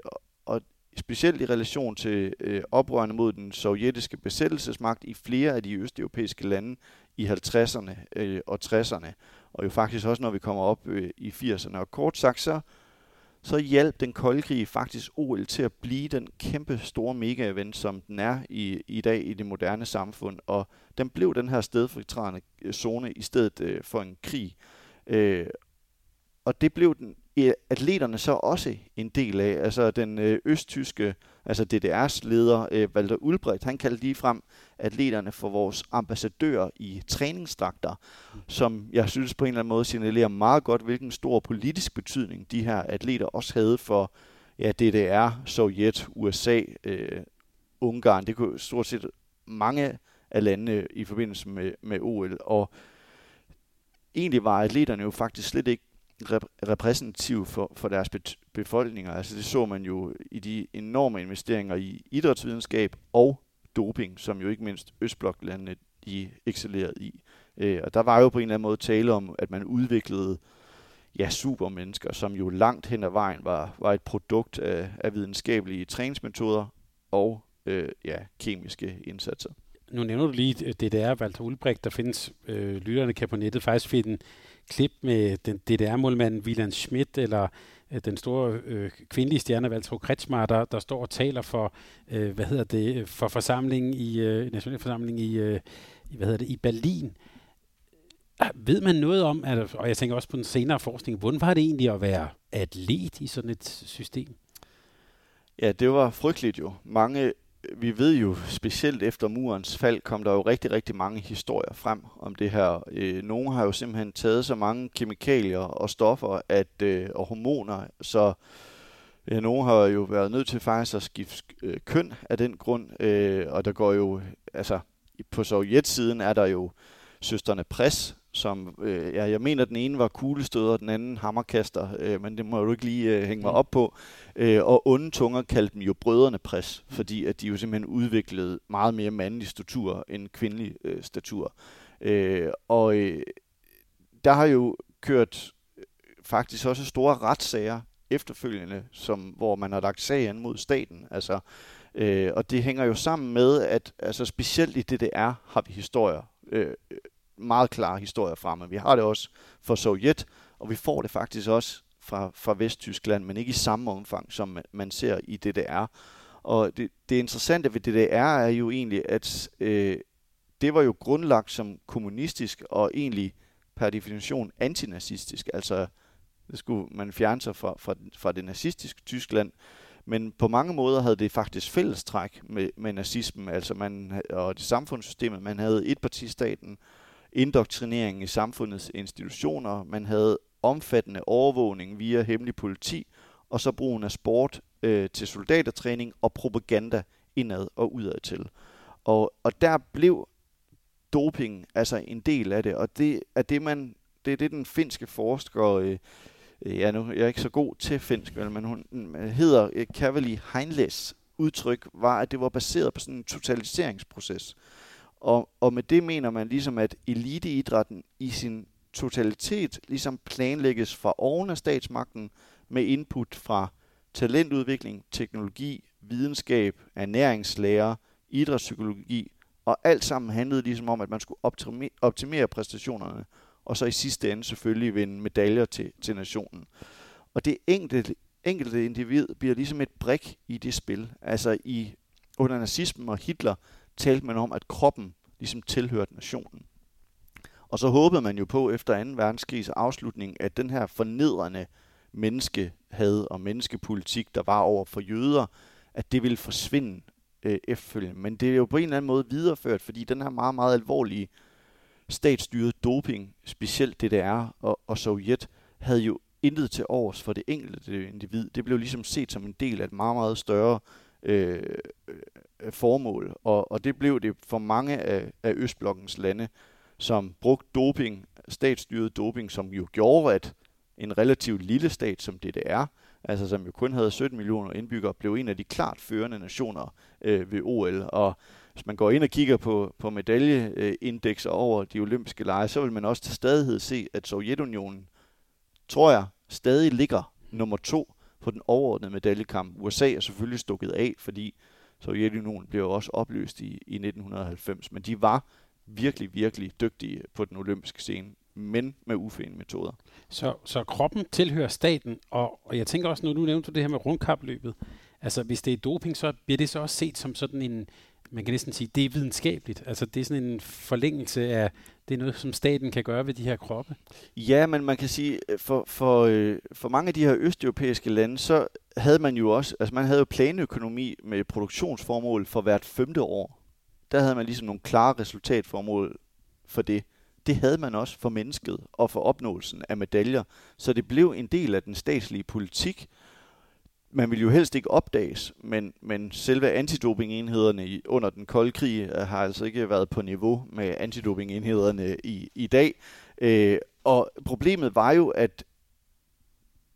og specielt i relation til øh, oprørende mod den sovjetiske besættelsesmagt i flere af de østeuropæiske lande i 50'erne øh, og 60'erne, og jo faktisk også når vi kommer op øh, i 80'erne. Og kort sagt så, så hjalp den kolde krig faktisk OL til at blive den kæmpe store mega-event, som den er i, i dag i det moderne samfund, og den blev den her stedfortrædende øh, zone i stedet øh, for en krig. Øh, og det blev den atleterne så også en del af. Altså den øh, østtyske, altså DDR's leder, øh, Walter Ulbricht, han kaldte lige frem atleterne for vores ambassadører i træningsdragter, som jeg synes på en eller anden måde signalerer meget godt, hvilken stor politisk betydning de her atleter også havde for ja, DDR, Sovjet, USA, øh, Ungarn. Det kunne stort set mange af landene i forbindelse med, med OL. Og egentlig var atleterne jo faktisk slet ikke repræsentativ for, for deres befolkninger. Altså det så man jo i de enorme investeringer i idrætsvidenskab og doping, som jo ikke mindst Østbloklandene de excellerede i. Øh, og der var jo på en eller anden måde tale om, at man udviklede ja, supermennesker, som jo langt hen ad vejen var, var et produkt af, af videnskabelige træningsmetoder og øh, ja, kemiske indsatser. Nu nævner du lige DDR, Walter Ulbricht. Der findes, øh, lytterne kan på nettet faktisk finde klip med den DDR-målmanden Wieland Schmidt, eller Øh, den store øh, kvindelige stjerne Valtro Kretschmar, der, der står og taler for, øh, hvad hedder det, øh, for forsamlingen i, øh, nationalforsamlingen i, øh, i, hvad hedder det, i Berlin. Ah, ved man noget om, at, og jeg tænker også på den senere forskning, hvordan var det egentlig at være atlet i sådan et system? Ja, det var frygteligt jo. Mange, vi ved jo specielt efter murens fald, kom der jo rigtig, rigtig mange historier frem om det her. Øh, nogle har jo simpelthen taget så mange kemikalier og stoffer at, øh, og hormoner, så øh, ja, nogle har jo været nødt til faktisk at skifte øh, køn af den grund, øh, og der går jo, altså på sovjetsiden er der jo søsterne Pres, som, øh, ja, jeg mener, den ene var kuglestøder, den anden hammerkaster, øh, men det må du ikke lige øh, hænge mig mm. op på. Øh, og onde tunger kaldte dem jo brødrene pres, fordi at de jo simpelthen udviklede meget mere mandlig statur end kvindelig øh, statur. Øh, og øh, der har jo kørt øh, faktisk også store retssager efterfølgende, som, hvor man har lagt sagen mod staten. Altså, øh, og det hænger jo sammen med, at altså, specielt i DDR har vi historier, øh, meget klare historier men Vi har det også fra Sovjet, og vi får det faktisk også fra, fra Vesttyskland, men ikke i samme omfang, som man ser i DDR. Og det, det interessante ved DDR er jo egentlig, at øh, det var jo grundlagt som kommunistisk og egentlig per definition antinazistisk. Altså, det skulle man fjerne sig fra, fra, fra det nazistiske Tyskland. Men på mange måder havde det faktisk fællestræk med, med nazismen, altså man, og det samfundssystemet. Man havde etpartistaten, indoktrinering i samfundets institutioner, man havde omfattende overvågning via hemmelig politi, og så brugen af sport øh, til soldatertræning og propaganda indad og udad til. Og, og der blev doping altså en del af det, og det er det, man, det, er det den finske forsker, øh, øh ja nu jeg er ikke så god til finsk, men hun øh, hedder øh, Kavali Heinles udtryk, var, at det var baseret på sådan en totaliseringsproces. Og, og med det mener man ligesom, at eliteidrætten i sin totalitet ligesom planlægges fra oven af statsmagten med input fra talentudvikling, teknologi, videnskab, ernæringslærer, idrætspsykologi, og alt sammen handlede ligesom om, at man skulle optimere, optimere præstationerne, og så i sidste ende selvfølgelig vinde medaljer til, til nationen. Og det enkelte, enkelte individ bliver ligesom et brik i det spil. Altså i under nazismen og Hitler talte man om, at kroppen ligesom tilhørte nationen. Og så håbede man jo på efter 2. verdenskrigs afslutning, at den her fornedrende menneskehad og menneskepolitik, der var over for jøder, at det ville forsvinde øh, efterfølgende. Men det er jo på en eller anden måde videreført, fordi den her meget, meget alvorlige statsstyret doping, specielt DDR og, og Sovjet, havde jo intet til års for det enkelte individ. Det blev ligesom set som en del af et meget, meget større Øh, øh, formål. Og, og det blev det for mange af, af Østblokkens lande, som brugte doping, statsstyret doping, som jo gjorde, at en relativt lille stat som DDR, altså som jo kun havde 17 millioner indbyggere, blev en af de klart førende nationer øh, ved OL. Og hvis man går ind og kigger på, på medaljeindekser over de olympiske lege, så vil man også til stadighed se, at Sovjetunionen, tror jeg, stadig ligger nummer to på den overordnede medaljekamp. USA er selvfølgelig stukket af, fordi Sovjetunionen blev også opløst i, i 1990, men de var virkelig, virkelig dygtige på den olympiske scene, men med ufæne metoder. Så, så kroppen tilhører staten, og, og jeg tænker også, når du nævnte det her med rundkapløbet, altså hvis det er doping, så bliver det så også set som sådan en, man kan næsten sige, det er videnskabeligt. Altså det er sådan en forlængelse af, det er noget, som staten kan gøre ved de her kroppe. Ja, men man kan sige, øh, for, for, øh, for mange af de her østeuropæiske lande, så havde man jo også, altså man havde jo planøkonomi med produktionsformål for hvert femte år. Der havde man ligesom nogle klare resultatformål for det. Det havde man også for mennesket og for opnåelsen af medaljer. Så det blev en del af den statslige politik, man vil jo helst ikke opdages, men, men selve antidopingenhederne under den kolde krig øh, har altså ikke været på niveau med antidopingenhederne i, i dag. Øh, og problemet var jo, at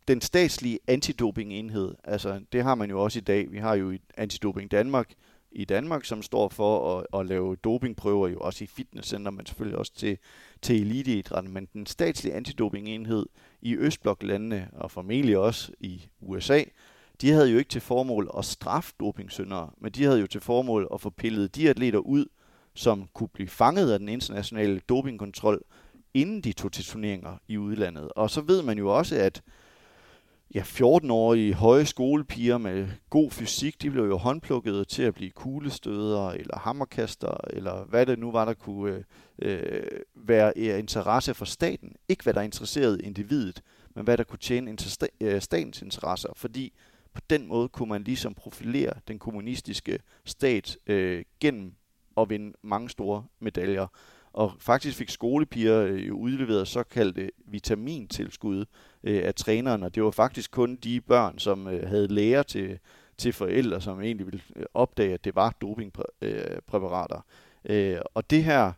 den statslige antidopingenhed, altså det har man jo også i dag, vi har jo i Antidoping Danmark, i Danmark, som står for at, at lave dopingprøver, jo også i fitnesscenter, men selvfølgelig også til, til eliteidrætten. Men den statslige antidopingenhed i Østbloklandene, og formentlig også i USA, de havde jo ikke til formål at straffe dopingsyndere, men de havde jo til formål at få pillet de atleter ud, som kunne blive fanget af den internationale dopingkontrol, inden de tog til turneringer i udlandet. Og så ved man jo også, at ja, 14-årige høje skolepiger med god fysik, de blev jo håndplukket til at blive kuglestøder eller hammerkaster, eller hvad det nu var, der kunne øh, øh være af interesse for staten. Ikke hvad der interesserede individet, men hvad der kunne tjene inter- øh, statens interesser, fordi på den måde kunne man ligesom profilere den kommunistiske stat øh, gennem at vinde mange store medaljer. Og faktisk fik skolepiger øh, udleveret såkaldte vitamintilskud øh, af træneren, og det var faktisk kun de børn, som øh, havde læger til, til forældre, som egentlig ville øh, opdage, at det var dopingpræparater. Øh, øh, og det her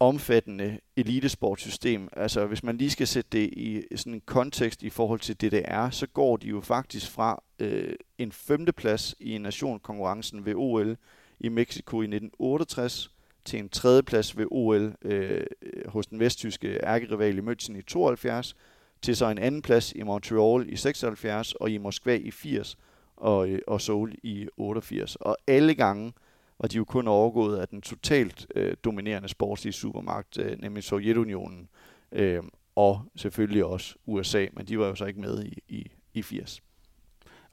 omfattende elitesportsystem, altså hvis man lige skal sætte det i sådan en kontekst i forhold til DDR, så går de jo faktisk fra øh, en femteplads i nationkonkurrencen ved OL i Mexico i 1968 til en tredjeplads ved OL øh, hos den vesttyske ærkerival i München i 72, til så en anden plads i Montreal i 76 og i Moskva i 80 og, øh, og Seoul i 88. Og alle gange var de jo kun overgået af den totalt øh, dominerende sportslige supermagt, øh, nemlig Sovjetunionen, øh, og selvfølgelig også USA, men de var jo så ikke med i, i, i 80.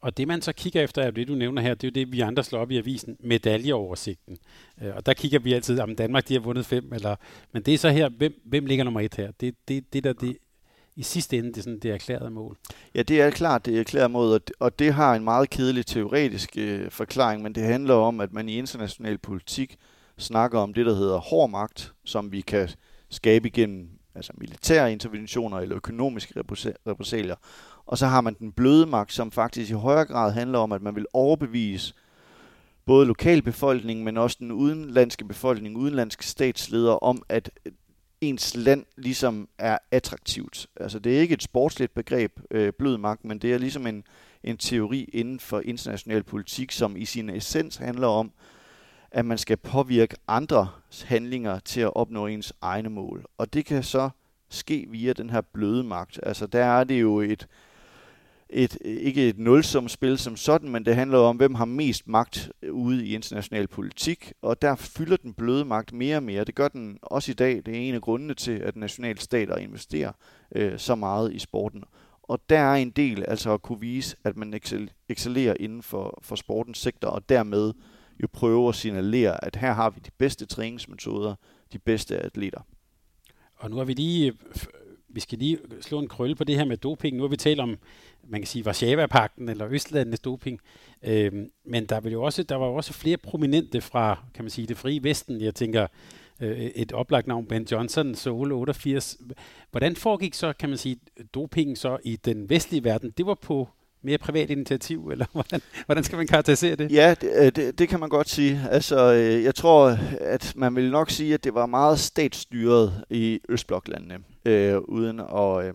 Og det man så kigger efter, er det du nævner her, det er jo det, vi andre slår op i avisen, medaljeoversigten. Øh, og der kigger vi altid, om Danmark de har vundet fem, eller, men det er så her, hvem, hvem ligger nummer et her? Det, det, det der det, i sidste ende det, sådan, det erklærede mål. Ja, det er klart, det erklærede mål, og det, og det har en meget kedelig teoretisk øh, forklaring, men det handler om, at man i international politik snakker om det, der hedder hård magt, som vi kan skabe igennem altså militære interventioner eller økonomiske repressalier. Og så har man den bløde magt, som faktisk i højere grad handler om, at man vil overbevise både lokalbefolkningen, men også den udenlandske befolkning, udenlandske statsledere om, at ens land ligesom er attraktivt. Altså det er ikke et sportsligt begreb, øh, blød magt, men det er ligesom en, en teori inden for international politik, som i sin essens handler om, at man skal påvirke andres handlinger til at opnå ens egne mål. Og det kan så ske via den her bløde magt. Altså der er det jo et, et, ikke et nulsumspil som sådan, men det handler om, hvem har mest magt øh, ude i international politik, og der fylder den bløde magt mere og mere. Det gør den også i dag. Det er en af grundene til, at nationalstater investerer øh, så meget i sporten. Og der er en del altså at kunne vise, at man excellerer inden for, for sportens sektor, og dermed jo prøver at signalere, at her har vi de bedste træningsmetoder, de bedste atleter. Og nu har vi lige øh, vi skal lige slå en krølle på det her med doping. Nu har vi talt om, man kan sige, Varsava-pakten eller Østlandenes doping. Øhm, men der, vil jo også, der var jo også flere prominente fra, kan man sige, det frie Vesten. Jeg tænker, øh, et oplagt navn, Ben Johnson, Seoul 88. Hvordan foregik så, kan man sige, doping så i den vestlige verden? Det var på mere privat initiativ, eller hvordan, hvordan skal man karakterisere det? Ja, det, øh, det, det kan man godt sige. Altså, øh, jeg tror, at man vil nok sige, at det var meget statsstyret i Østbloklandene, øh, uden at, øh,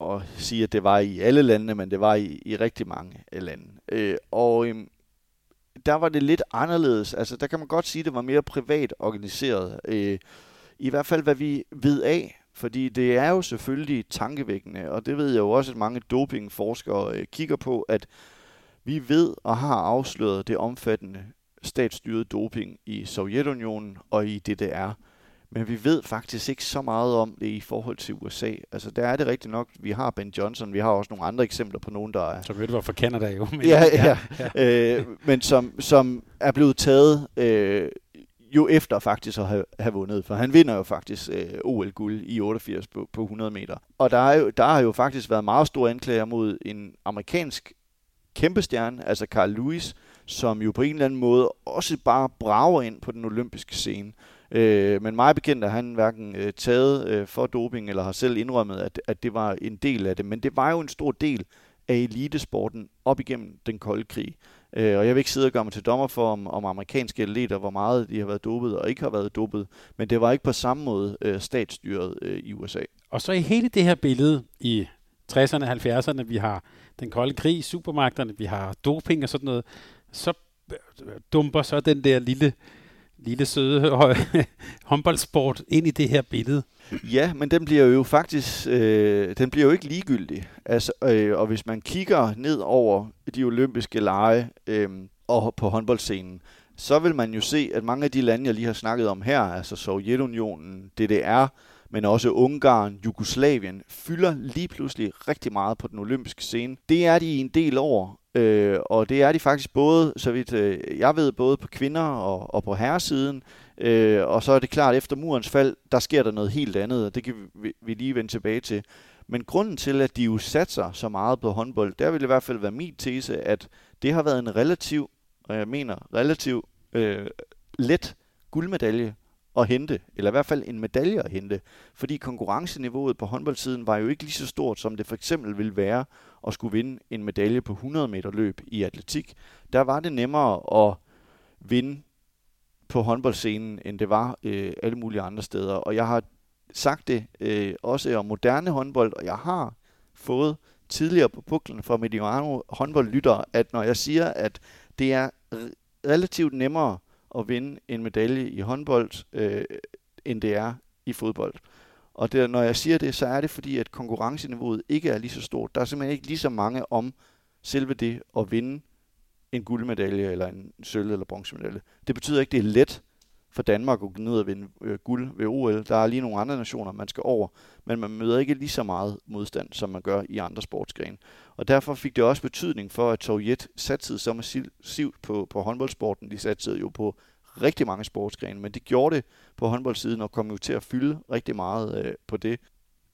at sige, at det var i alle landene, men det var i, i rigtig mange lande. Øh, og øh, der var det lidt anderledes. Altså, der kan man godt sige, at det var mere privat organiseret. Øh, I hvert fald, hvad vi ved af fordi det er jo selvfølgelig tankevækkende, og det ved jeg jo også, at mange dopingforskere øh, kigger på, at vi ved og har afsløret det omfattende statsstyret doping i Sovjetunionen og i DDR. Men vi ved faktisk ikke så meget om det i forhold til USA. Altså der er det rigtigt nok, vi har Ben Johnson, vi har også nogle andre eksempler på nogen, der er... Som ved var fra Canada jo. Men, ja, ja. ja. Øh, men som, som er blevet taget øh, jo efter faktisk at have, have vundet, for han vinder jo faktisk øh, OL-guld i 88 på, på 100 meter. Og der, er jo, der har jo faktisk været meget store anklager mod en amerikansk kæmpestjerne, altså Carl Lewis, som jo på en eller anden måde også bare brager ind på den olympiske scene. Øh, men meget bekendt er han hverken øh, taget øh, for doping, eller har selv indrømmet, at, at det var en del af det. Men det var jo en stor del af elitesporten op igennem den kolde krig. Øh, og jeg vil ikke sidde og gøre mig til dommer for, om, om amerikanske atleter, hvor meget de har været dopet og ikke har været dopet, men det var ikke på samme måde øh, statsstyret øh, i USA. Og så i hele det her billede i 60'erne og 70'erne, vi har den kolde krig, supermagterne, vi har doping og sådan noget, så dumper så den der lille, lille søde håndboldsport ind i det her billede. Ja, men den bliver jo faktisk øh, den bliver jo ikke ligegyldig. Altså, øh, og hvis man kigger ned over de olympiske lege øh, og på håndboldscenen, så vil man jo se, at mange af de lande, jeg lige har snakket om her, altså Sovjetunionen, DDR, men også Ungarn, Jugoslavien, fylder lige pludselig rigtig meget på den olympiske scene. Det er de i en del år, øh, og det er de faktisk både, så vidt øh, jeg ved, både på kvinder og, og på herresiden. Øh, og så er det klart, at efter murens fald, der sker der noget helt andet, og det kan vi, vi lige vende tilbage til. Men grunden til, at de jo satser så meget på håndbold, der vil i hvert fald være min tese, at det har været en relativ, og jeg mener relativ øh, let guldmedalje at hente, eller i hvert fald en medalje at hente, fordi konkurrenceniveauet på håndboldsiden var jo ikke lige så stort, som det for eksempel ville være at skulle vinde en medalje på 100 meter løb i atletik. Der var det nemmere at vinde på håndboldscenen, end det var øh, alle mulige andre steder. Og jeg har sagt det øh, også om moderne håndbold, og jeg har fået tidligere på puklen fra Mediano håndboldlytter, at når jeg siger, at det er relativt nemmere at vinde en medalje i håndbold, øh, end det er i fodbold. Og det, når jeg siger det, så er det fordi, at konkurrenceniveauet ikke er lige så stort. Der er simpelthen ikke lige så mange om selve det at vinde en guldmedalje eller en sølv- eller bronzemedalje. Det betyder ikke, at det er let for Danmark at gå ned og vinde øh, guld ved OL. Der er lige nogle andre nationer, man skal over, men man møder ikke lige så meget modstand, som man gør i andre sportsgrene. Og derfor fik det også betydning for, at Sovjet satsede så massivt på, på håndboldsporten. De satsede jo på rigtig mange sportsgrene, men de gjorde det på håndboldsiden og kom jo til at fylde rigtig meget øh, på det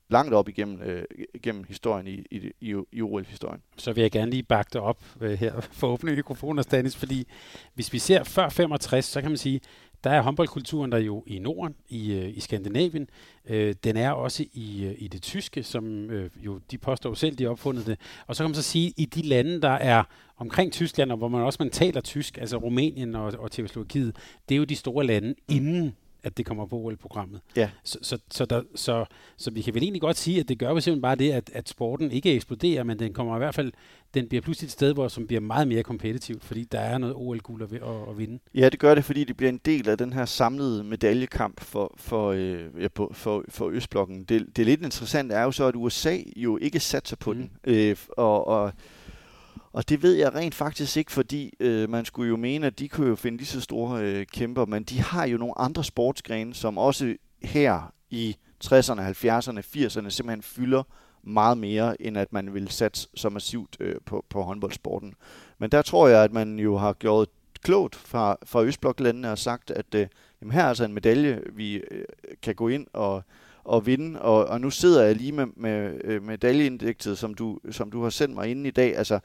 langt op igennem, øh, igennem historien i, i, i, i OL-historien. Så vil jeg gerne lige bakke det op øh, her for åbne mikrofoner, Stanis, fordi hvis vi ser før 65, så kan man sige, der er håndboldkulturen der jo i Norden, i, øh, i Skandinavien. Øh, den er også i, øh, i det tyske, som øh, jo de påstår selv, de har opfundet det. Og så kan man så sige, i de lande, der er omkring Tyskland, og hvor man også man taler tysk, altså Rumænien og, og Tjekkoslovakiet, det er jo de store lande inden at det kommer på OL-programmet. Ja. Så, så, så, der, så, så vi kan vel egentlig godt sige, at det gør jo simpelthen bare det, at, at sporten ikke eksploderer, men den kommer i hvert fald, den bliver pludselig et sted, hvor som bliver meget mere kompetitivt, fordi der er noget OL-guld at, at, at vinde. Ja, det gør det, fordi det bliver en del af den her samlede medaljekamp for, for, øh, ja, på, for, for Østblokken. Det, det lidt interessant er jo så, at USA jo ikke satser på mm. den. Øh, og, og og det ved jeg rent faktisk ikke, fordi øh, man skulle jo mene, at de kunne jo finde lige så store øh, kæmper, men de har jo nogle andre sportsgrene, som også her i 60'erne, 70'erne, 80'erne simpelthen fylder meget mere, end at man vil satse så massivt øh, på, på håndboldsporten. Men der tror jeg, at man jo har gjort klogt fra, fra Østbloklandene og sagt, at øh, jamen her er altså en medalje, vi øh, kan gå ind og, og vinde, og, og nu sidder jeg lige med, med øh, medaljeindekset, som du, som du har sendt mig inden i dag. Altså,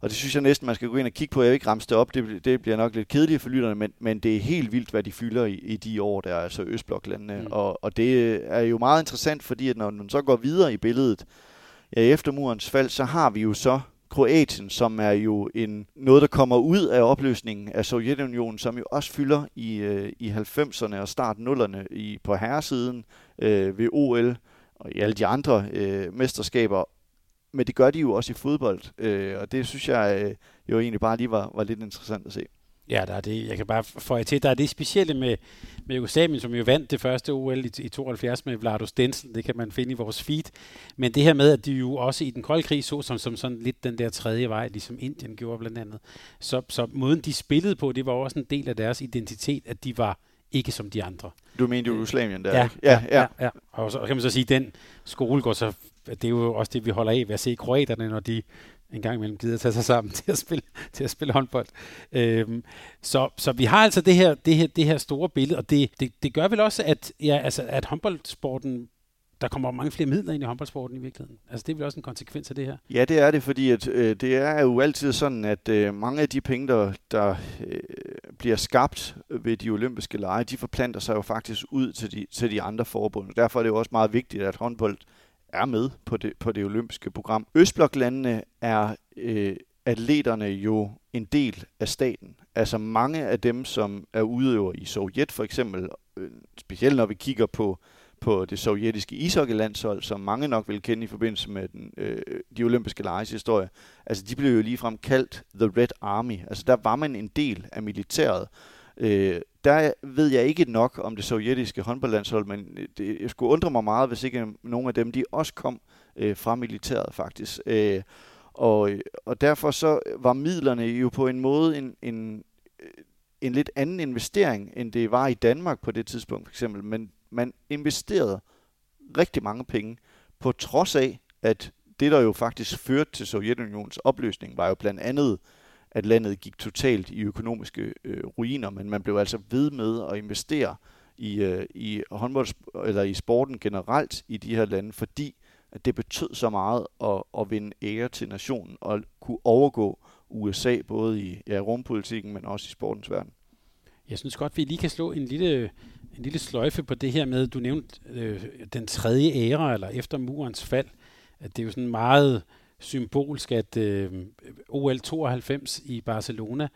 og det synes jeg næsten, man skal gå ind og kigge på. Jeg vil ikke ramse det op, det, det bliver nok lidt kedeligt for lytterne, men, men det er helt vildt, hvad de fylder i, i de år, der er altså Østbloklandene. Mm. Og, og det er jo meget interessant, fordi at når man så går videre i billedet, ja, efter murens fald, så har vi jo så Kroatien, som er jo en, noget, der kommer ud af opløsningen af Sovjetunionen, som jo også fylder i, øh, i 90'erne og start 0'erne i, på herresiden øh, ved OL og i alle de andre øh, mesterskaber men det gør de jo også i fodbold, øh, og det synes jeg øh, jo egentlig bare lige var, var lidt interessant at se. Ja, der er det. Jeg kan bare få til, der er det specielle med, med Jugoslavien, som jo vandt det første OL i, i 72 med Vlado Stensen. Det kan man finde i vores feed. Men det her med, at de jo også i den kolde krig så som, som sådan lidt den der tredje vej, ligesom Indien gjorde blandt andet. Så, så måden de spillede på, det var også en del af deres identitet, at de var ikke som de andre. Du mener Jugoslavien der, ja, ikke? Ja, ja, ja. ja. Og så kan man så sige, at den skole går så det er jo også det, vi holder af ved at se kroaterne, når de en gang imellem gider tage sig sammen til at spille, til at spille håndbold. Øhm, så, så vi har altså det her, det her, det her store billede, og det, det, det gør vel også, at, ja, altså, at håndboldsporten der kommer mange flere midler ind i håndboldsporten i virkeligheden. Altså det er vel også en konsekvens af det her? Ja, det er det, fordi at, øh, det er jo altid sådan, at øh, mange af de penge, der, der øh, bliver skabt ved de olympiske lege, de forplanter sig jo faktisk ud til de, til de andre forbund. Derfor er det jo også meget vigtigt, at håndbold er med på det, på det olympiske program. Østbloklandene er øh, atleterne jo en del af staten. Altså mange af dem, som er udøver i Sovjet for eksempel, øh, specielt når vi kigger på på det sovjetiske ishockeylandshold, som mange nok vil kende i forbindelse med den, øh, de olympiske leges historie. Altså, de blev jo ligefrem kaldt The Red Army. Altså, der var man en del af militæret. Øh, der ved jeg ikke nok om det sovjetiske håndboldlandshold, men det, jeg skulle undre mig meget, hvis ikke nogen af dem, de også kom øh, fra militæret faktisk. Øh, og, og derfor så var midlerne jo på en måde en, en, øh, en lidt anden investering, end det var i Danmark på det tidspunkt for eksempel. Men man investerede rigtig mange penge, på trods af, at det, der jo faktisk førte til Sovjetunionens opløsning, var jo blandt andet, at landet gik totalt i økonomiske øh, ruiner, men man blev altså ved med at investere i, øh, i håndbold eller i sporten generelt i de her lande, fordi at det betød så meget at, at vinde ære til nationen og kunne overgå USA både i ja, rumpolitikken, men også i sportens verden. Jeg synes godt, vi lige kan slå en lille, en lille sløjfe på det her med, du nævnte øh, den tredje æra, eller efter murens fald, at det er jo sådan meget symbolsk, at øh, OL 92 i Barcelona,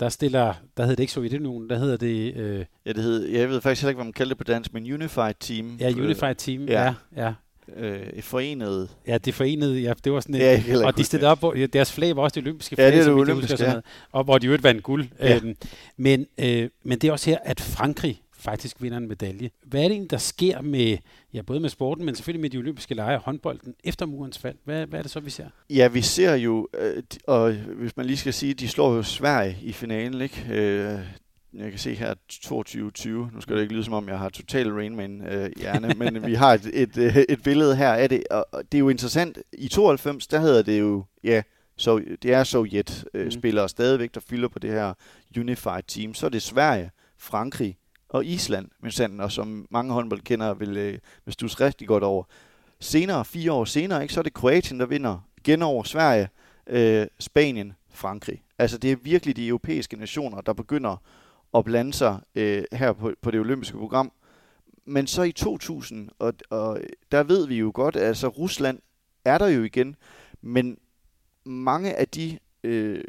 der stiller, der hedder det ikke Sovjetunionen, der hedder det... Øh, ja, det hed, jeg ved faktisk heller ikke, hvad man kalder det på dansk, men Unified Team. Ja, Unified Team, ja, ja. ja øh, forenede. Ja, det forenede, ja, det var sådan et, ja, og de stillede op, hvor deres flag var også det olympiske flag, ja, det er det olympiske, ja. og hvor de jo vandt guld. Ja. Øhm, men, øh, men det er også her, at Frankrig faktisk vinder en medalje. Hvad er det egentlig, der sker med, ja, både med sporten, men selvfølgelig med de olympiske lege og håndbolden efter murens fald? Hvad, hvad er det så, vi ser? Ja, vi ser jo, øh, og hvis man lige skal sige, de slår jo Sverige i finalen, ikke? Øh, jeg kan se her 2220. Nu skal det ikke lyde som om, jeg har total Rainman øh, hjerne, men vi har et, et, et, øh, et billede her af det, og det er jo interessant. I 92, der hedder det jo, ja, så det er Sovjet-spillere øh, mm. stadigvæk, der fylder på det her Unified Team. Så er det Sverige, Frankrig og Island, med sanden, og som mange håndboldkendere vil, øh, vil stusse rigtig godt over. Senere, fire år senere, ikke, så er det Kroatien, der vinder igen over Sverige, øh, Spanien, Frankrig. Altså det er virkelig de europæiske nationer, der begynder at blande sig øh, her på, på det olympiske program. Men så i 2000, og, og der ved vi jo godt, at altså Rusland er der jo igen, men mange af de øh,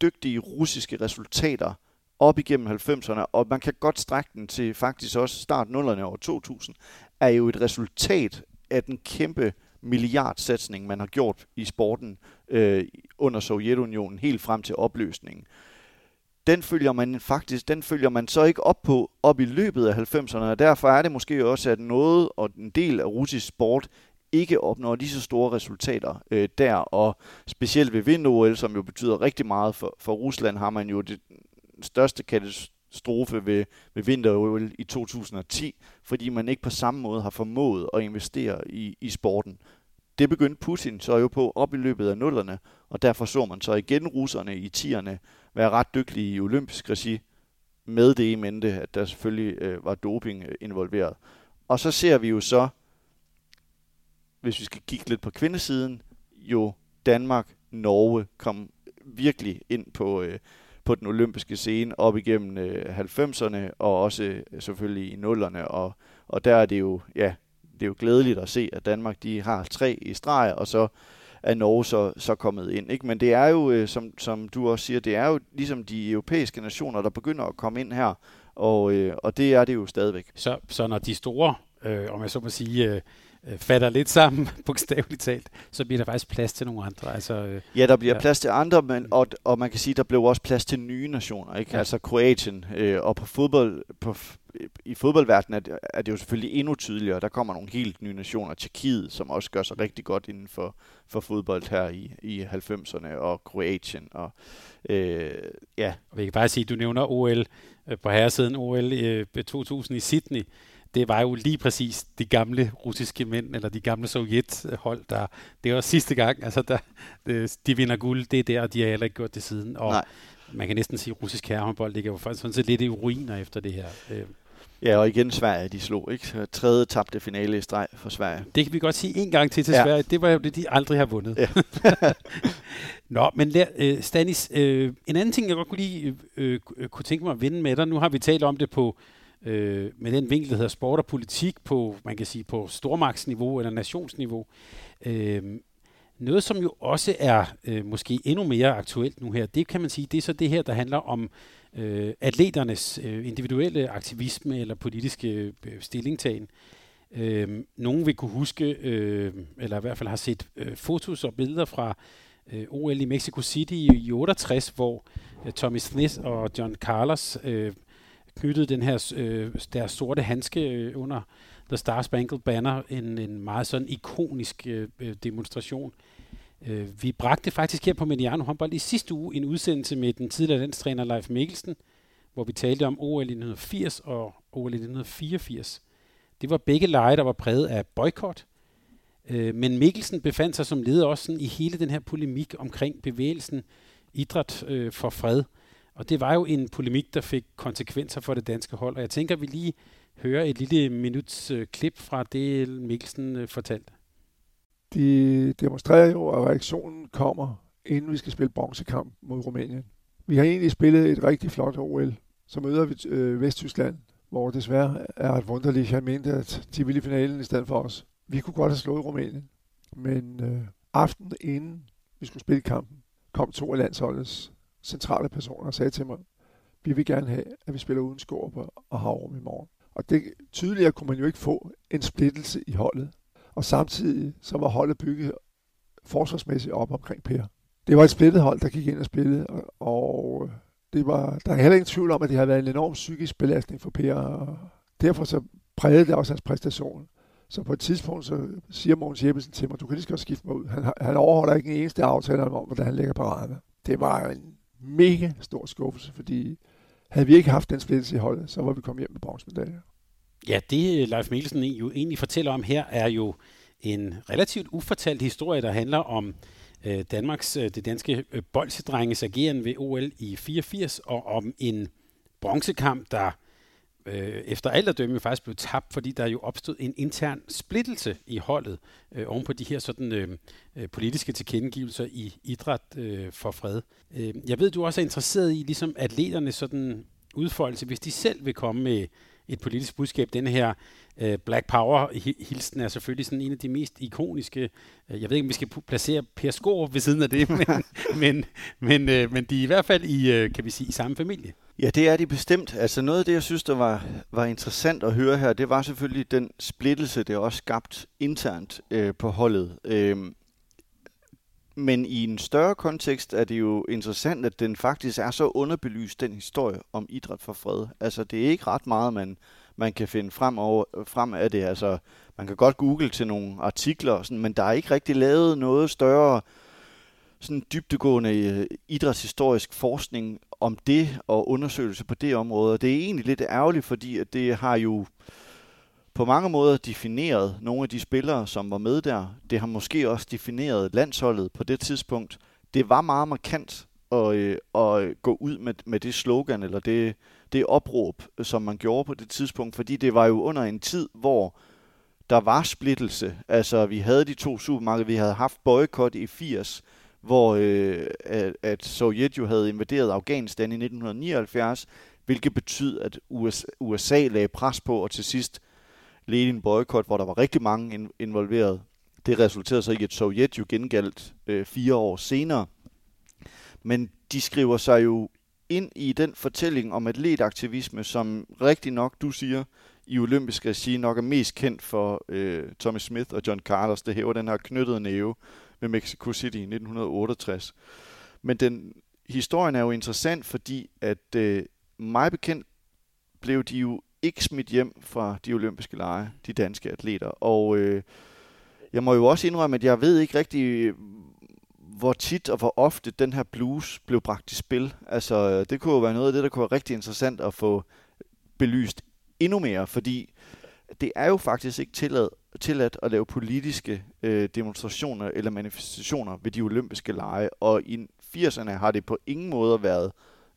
dygtige russiske resultater op igennem 90'erne, og man kan godt strække den til faktisk også start 0'erne over 2000, er jo et resultat af den kæmpe milliardsatsning, man har gjort i sporten øh, under Sovjetunionen helt frem til opløsningen. Den følger man faktisk, den følger man så ikke op på op i løbet af 90'erne, og derfor er det måske også, at noget og en del af russisk sport ikke opnår lige så store resultater øh, der, og specielt ved vind som jo betyder rigtig meget for, for Rusland, har man jo det største katastrofe ved, ved vinter i 2010, fordi man ikke på samme måde har formået at investere i, i sporten. Det begyndte Putin så jo på op i løbet af nullerne, og derfor så man så igen russerne i tierne være ret dygtige i olympisk regi, med det i mente, at der selvfølgelig øh, var doping øh, involveret. Og så ser vi jo så, hvis vi skal kigge lidt på kvindesiden, jo Danmark, Norge kom virkelig ind på, øh, på den olympiske scene op igennem øh, 90'erne og også øh, selvfølgelig i nullerne. Og, og der er det jo, ja, det er jo glædeligt at se, at Danmark de har tre i streg, og så er Norge så, så kommet ind. Ikke? Men det er jo, øh, som, som du også siger, det er jo ligesom de europæiske nationer, der begynder at komme ind her, og, øh, og det er det jo stadigvæk. Så, så når de store, øh, om jeg så må sige, øh, øh fatter lidt sammen, bogstaveligt talt, så bliver der faktisk plads til nogle andre. Altså, øh, ja, der bliver ja. plads til andre, men, og, og man kan sige, der blev også plads til nye nationer, ikke? Ja. altså Kroatien, øh, og på fodbold, på, i fodboldverdenen er det, er det jo selvfølgelig endnu tydeligere. Der kommer nogle helt nye nationer. Tjekkiet, som også gør sig rigtig godt inden for, for fodbold her i, i 90'erne, og Kroatien. Og, øh, ja. Og vi kan bare sige, at du nævner OL øh, på herresiden, OL øh, 2000 i Sydney. Det var jo lige præcis de gamle russiske mænd, eller de gamle sovjethold, der, det var sidste gang, altså der, de vinder guld, det er der, og de har heller ikke gjort det siden. Og Nej. man kan næsten sige, at russisk herrehåndbold ligger jo faktisk sådan set lidt i ruiner efter det her. Øh, Ja, og igen Sverige, de slog, ikke? Tredje tabte finale i streg for Sverige. Det kan vi godt sige en gang til til ja. Sverige. Det var jo det, de aldrig har vundet. Ja. Nå, men lær, uh, Stanis, uh, en anden ting, jeg godt kunne lige kunne tænke mig at vinde med dig, nu har vi talt om det på øh, med den vinkel, der hedder sport og politik på, man kan sige, på stormagtsniveau eller nationsniveau. Øh, noget, som jo også er øh, måske endnu mere aktuelt nu her, det kan man sige, det er så det her, der handler om øh, atleternes øh, individuelle aktivisme eller politiske øh, stillingtagen. Øh, nogen vil kunne huske, øh, eller i hvert fald har set øh, fotos og billeder fra øh, OL i Mexico City i, i 68, hvor øh, Tommy Smith og John Carlos øh, knyttede den her øh, deres sorte handske øh, under The Star Spangled Banner, en, en meget sådan ikonisk øh, øh, demonstration. Øh, vi bragte faktisk her på Mediano håndbold i sidste uge en udsendelse med den tidligere landstræner Leif Mikkelsen, hvor vi talte om OL i 1980 og OL i 1984. Det var begge lege, der var præget af boykot. Øh, men Mikkelsen befandt sig som leder også sådan i hele den her polemik omkring bevægelsen idræt øh, for fred. Og det var jo en polemik, der fik konsekvenser for det danske hold. Og jeg tænker, at vi lige hører et lille minuts øh, klip fra det, Mikkelsen øh, fortalte. De demonstrerer jo, at reaktionen kommer, inden vi skal spille bronzekamp mod Rumænien. Vi har egentlig spillet et rigtig flot OL. Så møder vi øh, Vesttyskland, hvor desværre er et wunderligt. Jeg mente, at de ville i finalen i stedet for os. Vi kunne godt have slået Rumænien. Men øh, aftenen inden vi skulle spille kampen, kom to af landsholdets centrale personer sagde til mig, vi vil gerne have, at vi spiller uden skår og havrum i morgen. Og det tydeligere kunne man jo ikke få en splittelse i holdet. Og samtidig så var holdet bygget forsvarsmæssigt op omkring Per. Det var et splittet hold, der gik ind og spillede, og, og øh, det var, der er heller ingen tvivl om, at det har været en enorm psykisk belastning for Per, og derfor så prægede det også hans præstation. Så på et tidspunkt, så siger Mogens Jeppesen til mig, du kan lige så godt skifte mig ud. Han, han overholder ikke en eneste aftale om, hvordan han lægger paraderne. Det var en mega stor skuffelse, fordi havde vi ikke haft den splittelse i holdet, så var vi kommet hjem med bronzemedaljer. Ja, det øh, Leif Mikkelsen jo egentlig fortæller om her, er jo en relativt ufortalt historie, der handler om øh, Danmarks, øh, det danske øh, bolsedrenges ageren ved OL i 84, og om en bronzekamp, der øh, efter alt at dømme faktisk blev tabt, fordi der jo opstod en intern splittelse i holdet øh, oven på de her sådan øh, øh, politiske tilkendegivelser i idræt øh, for fred. Øh, jeg ved, du også er interesseret i ligesom atleterne sådan udfoldelse, hvis de selv vil komme med et politisk budskab. Den her øh, Black Power-hilsen er selvfølgelig sådan en af de mest ikoniske. Øh, jeg ved ikke, om vi skal placere Per Skor ved siden af det, men, men, men, øh, men de er i hvert fald i, øh, kan vi sige, i samme familie. Ja, det er de bestemt. Altså noget af det, jeg synes, der var, var interessant at høre her, det var selvfølgelig den splittelse, det også skabt internt øh, på holdet. Øh, men i en større kontekst er det jo interessant, at den faktisk er så underbelyst, den historie om idræt for fred. Altså, det er ikke ret meget, man, man kan finde frem, over, frem af det. Altså, man kan godt google til nogle artikler, og sådan, men der er ikke rigtig lavet noget større sådan dybtegående øh, idrætshistorisk forskning om det og undersøgelse på det område. Og det er egentlig lidt ærgerligt, fordi at det har jo på mange måder defineret nogle af de spillere, som var med der. Det har måske også defineret landsholdet på det tidspunkt. Det var meget markant at, øh, at gå ud med, med det slogan, eller det, det opråb, som man gjorde på det tidspunkt, fordi det var jo under en tid, hvor der var splittelse. Altså, vi havde de to supermarkeder, vi havde haft boykot i 80, hvor øh, at, at Sovjet jo havde invaderet Afghanistan i 1979, hvilket betød, at USA, USA lagde pres på, og til sidst ledte en boykot, hvor der var rigtig mange involveret. Det resulterede så i, at Sovjet jo gengældt øh, fire år senere. Men de skriver sig jo ind i den fortælling om atletaktivisme, som rigtig nok, du siger, i olympisk regi nok er mest kendt for øh, Tommy Smith og John Carlos. Det hæver den her knyttede næve med Mexico City i 1968. Men den historien er jo interessant, fordi at øh, mig bekendt blev de jo ikke smidt hjem fra de olympiske lege, de danske atleter. Og øh, jeg må jo også indrømme, at jeg ved ikke rigtig, hvor tit og hvor ofte den her blues blev bragt i spil. Altså, det kunne jo være noget af det, der kunne være rigtig interessant at få belyst endnu mere, fordi det er jo faktisk ikke tilladt, tilladt at lave politiske øh, demonstrationer eller manifestationer ved de olympiske lege, og i 80'erne har det på ingen måde været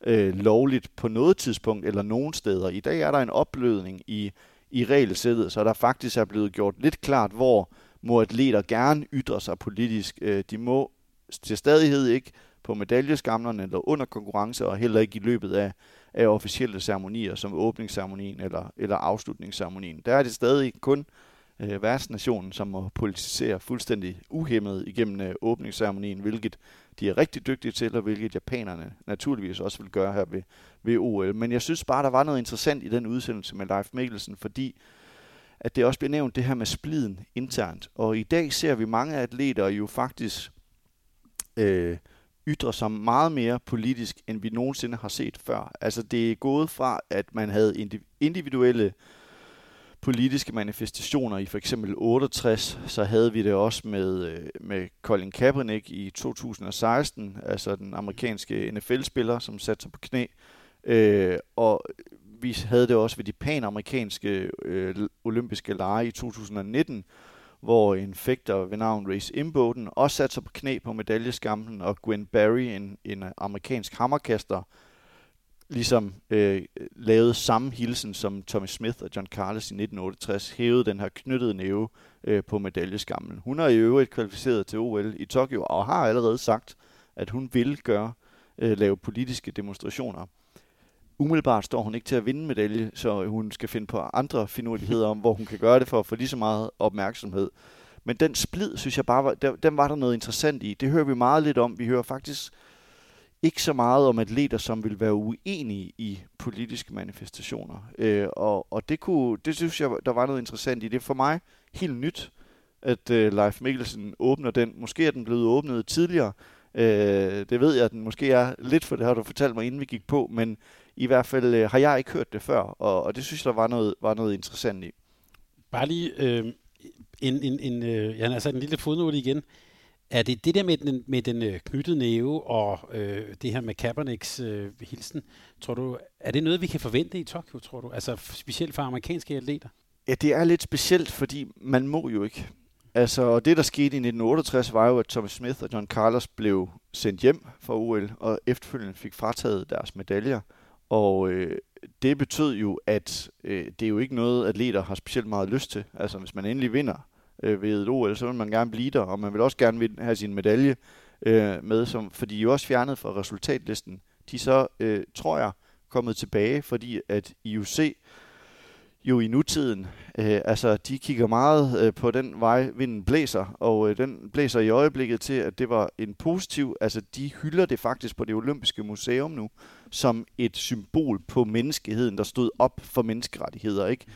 øh, lovligt på noget tidspunkt eller nogen steder. I dag er der en oplødning i, i regelsættet, så der faktisk er blevet gjort lidt klart, hvor må atleter gerne ytre sig politisk. Øh, de må til stadighed ikke på medaljeskamlerne eller under konkurrence, og heller ikke i løbet af, af officielle ceremonier, som åbningsceremonien eller, eller afslutningsceremonien. Der er det stadig kun øh, værtsnationen, som må politisere fuldstændig uhemmet igennem øh, åbningsceremonien, hvilket de er rigtig dygtige til, og hvilket japanerne naturligvis også vil gøre her ved, ved OL. Men jeg synes bare, der var noget interessant i den udsendelse med Leif Mikkelsen, fordi at det også bliver nævnt det her med spliden internt. Og i dag ser vi mange atleter jo faktisk øh, ytre sig meget mere politisk, end vi nogensinde har set før. Altså det er gået fra, at man havde individuelle politiske manifestationer i for eksempel 68, så havde vi det også med, øh, med Colin Kaepernick i 2016, altså den amerikanske NFL-spiller, som satte sig på knæ. Øh, og vi havde det også ved de panamerikanske øh, olympiske lege i 2019, hvor en fægter ved navn Race Imboden også satte sig på knæ på medaljeskampen, og Gwen Barry, en, en amerikansk hammerkaster, ligesom øh, lavede samme hilsen som Tommy Smith og John Carlos i 1968, hævede den her knyttede næve øh, på medaljeskammen. Hun er i øvrigt kvalificeret til OL i Tokyo, og har allerede sagt, at hun vil gøre øh, lave politiske demonstrationer. Umiddelbart står hun ikke til at vinde medalje, så hun skal finde på andre finurligheder om, hvor hun kan gøre det for at få lige så meget opmærksomhed. Men den splid, synes jeg bare, var, der, den var der noget interessant i. Det hører vi meget lidt om. Vi hører faktisk ikke så meget om atleter, som vil være uenige i politiske manifestationer. Øh, og og det, kunne, det synes jeg, der var noget interessant i. Det er for mig helt nyt, at øh, Leif Mikkelsen åbner den. Måske er den blevet åbnet tidligere. Øh, det ved jeg, at den måske er lidt, for det har du fortalt mig, inden vi gik på. Men i hvert fald øh, har jeg ikke hørt det før, og, og det synes jeg, der var noget, var noget interessant i. Bare lige øh, en, en, en, øh, ja, altså en lille fodnote igen. Er det det der med den, med den øh, knyttede næve og øh, det her med Kaepernicks øh, hilsen, tror du, er det noget, vi kan forvente i Tokyo, tror du? Altså specielt for amerikanske atleter? Ja, det er lidt specielt, fordi man må jo ikke. Altså, og det der skete i 1968 var jo, at Thomas Smith og John Carlos blev sendt hjem fra OL, og efterfølgende fik frataget deres medaljer. Og øh, det betød jo, at øh, det er jo ikke noget, atleter har specielt meget lyst til. Altså, hvis man endelig vinder, øh, ved et OL, så vil man gerne blive der, og man vil også gerne have sin medalje øh, med, som, fordi de er jo også fjernet fra resultatlisten. De er så, øh, tror jeg, kommet tilbage, fordi at IUC jo i nutiden, øh, altså de kigger meget øh, på den vej, vinden blæser, og øh, den blæser i øjeblikket til, at det var en positiv, altså de hylder det faktisk på det olympiske museum nu, som et symbol på menneskeheden, der stod op for menneskerettigheder, ikke?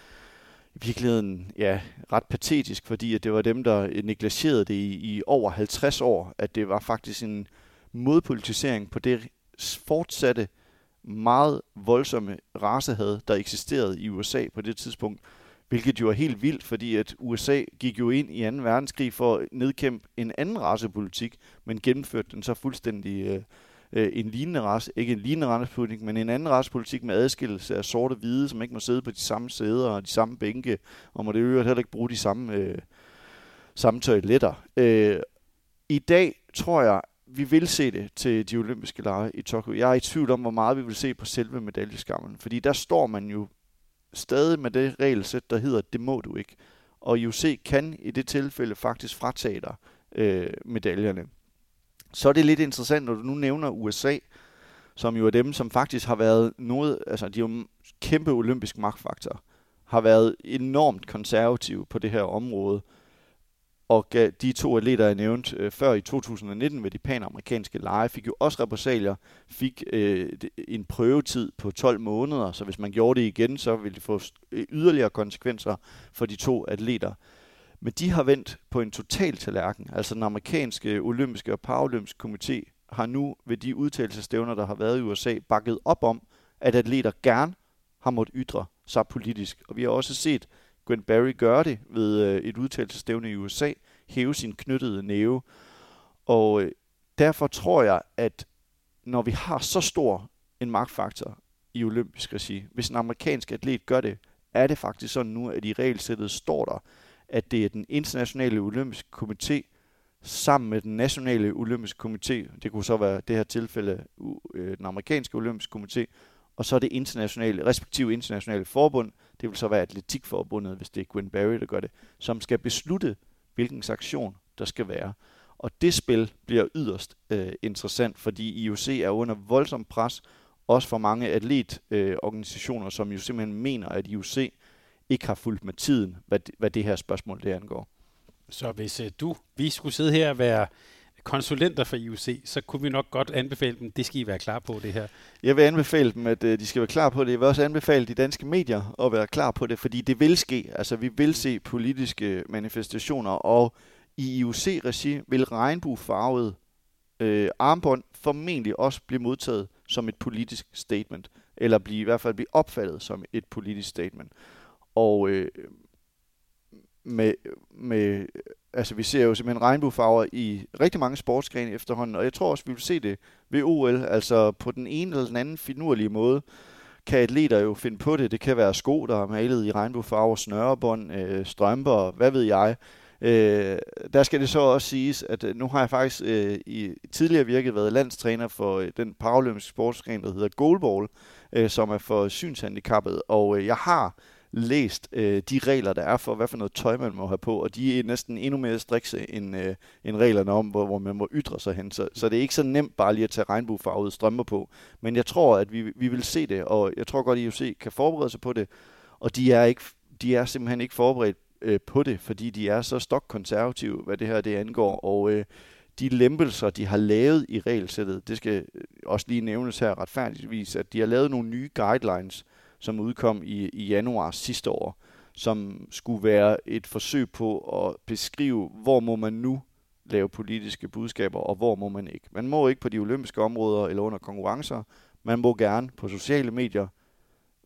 i virkeligheden ja, ret patetisk, fordi at det var dem, der negligerede det i, i over 50 år, at det var faktisk en modpolitisering på det fortsatte meget voldsomme racehad, der eksisterede i USA på det tidspunkt, hvilket jo er helt vildt, fordi at USA gik jo ind i 2. verdenskrig for at nedkæmpe en anden racepolitik, men gennemførte den så fuldstændig øh, øh, en lignende race, ikke en lignende racepolitik, men en anden racepolitik med adskillelse af sorte og hvide, som ikke må sidde på de samme sæder og de samme bænke, og må det øvrigt heller ikke bruge de samme, øh, samme toiletter. Øh, I dag tror jeg, vi vil se det til de olympiske lege i Tokyo. Jeg er i tvivl om, hvor meget vi vil se på selve medaljeskammen, fordi der står man jo stadig med det regelsæt, der hedder, det må du ikke. Og IOC kan i det tilfælde faktisk fratage dig øh, medaljerne så er det lidt interessant, når du nu nævner USA, som jo er dem, som faktisk har været noget, altså de er jo kæmpe olympisk magtfaktor, har været enormt konservative på det her område. Og øh, de to atleter, jeg nævnte øh, før i 2019 ved de panamerikanske lege, fik jo også repressalier, fik øh, en prøvetid på 12 måneder, så hvis man gjorde det igen, så ville det få øh, yderligere konsekvenser for de to atleter. Men de har vendt på en total tallerken. Altså den amerikanske olympiske og paralympiske komité har nu ved de udtalelsestævner, der har været i USA, bakket op om, at atleter gerne har måttet ytre sig politisk. Og vi har også set Gwen Barry gøre det ved øh, et udtalelsestævne i USA, hæve sin knyttede næve. Og øh, derfor tror jeg, at når vi har så stor en magtfaktor i olympisk regi, hvis en amerikansk atlet gør det, er det faktisk sådan nu, at i regelsættet står der, at det er den internationale olympiske komité sammen med den nationale olympiske komité, det kunne så være det her tilfælde øh, den amerikanske olympiske komité, og så det internationale, respektive internationale forbund, det vil så være atletikforbundet, hvis det er Gwen Barry, der gør det, som skal beslutte, hvilken sanktion der skal være. Og det spil bliver yderst øh, interessant, fordi IOC er under voldsom pres, også for mange atletorganisationer, øh, som jo simpelthen mener, at IOC ikke har fulgt med tiden, hvad, hvad det her spørgsmål det angår. Så hvis øh, du, vi skulle sidde her og være konsulenter for IUC, så kunne vi nok godt anbefale dem, det skal I være klar på det her. Jeg vil anbefale dem, at øh, de skal være klar på det. Jeg vil også anbefale de danske medier at være klar på det, fordi det vil ske. Altså, vi vil se politiske manifestationer, og i IUC-regi vil regnbuefarvet øh, armbånd formentlig også blive modtaget som et politisk statement, eller blive, i hvert fald blive opfattet som et politisk statement. Og øh, med, med, altså vi ser jo simpelthen regnbuefarver i rigtig mange sportsgrene efterhånden, og jeg tror også, vi vil se det ved OL, altså på den ene eller den anden finurlige måde, kan atleter jo finde på det. Det kan være sko, der er malet i regnbuefarver, snørebånd, øh, strømper, hvad ved jeg. Øh, der skal det så også siges, at øh, nu har jeg faktisk øh, i tidligere virket været landstræner for øh, den paralympiske sportsgren, der hedder goalball, øh, som er for synshandicappet, og øh, jeg har læst øh, de regler, der er for, hvad for noget tøj man må have på, og de er næsten endnu mere strikse end, øh, end reglerne om, hvor, hvor man må ytre sig hen. Så, så det er ikke så nemt bare lige at tage regnbuefarvede strømper på. Men jeg tror, at vi, vi vil se det, og jeg tror godt, at IOC kan forberede sig på det, og de er, ikke, de er simpelthen ikke forberedt øh, på det, fordi de er så stokkonservative, hvad det her det angår, og øh, de lempelser, de har lavet i regelsættet, det skal øh, også lige nævnes her retfærdigvis, at de har lavet nogle nye guidelines, som udkom i, i januar sidste år, som skulle være et forsøg på at beskrive, hvor må man nu lave politiske budskaber, og hvor må man ikke. Man må ikke på de olympiske områder eller under konkurrencer. Man må gerne på sociale medier,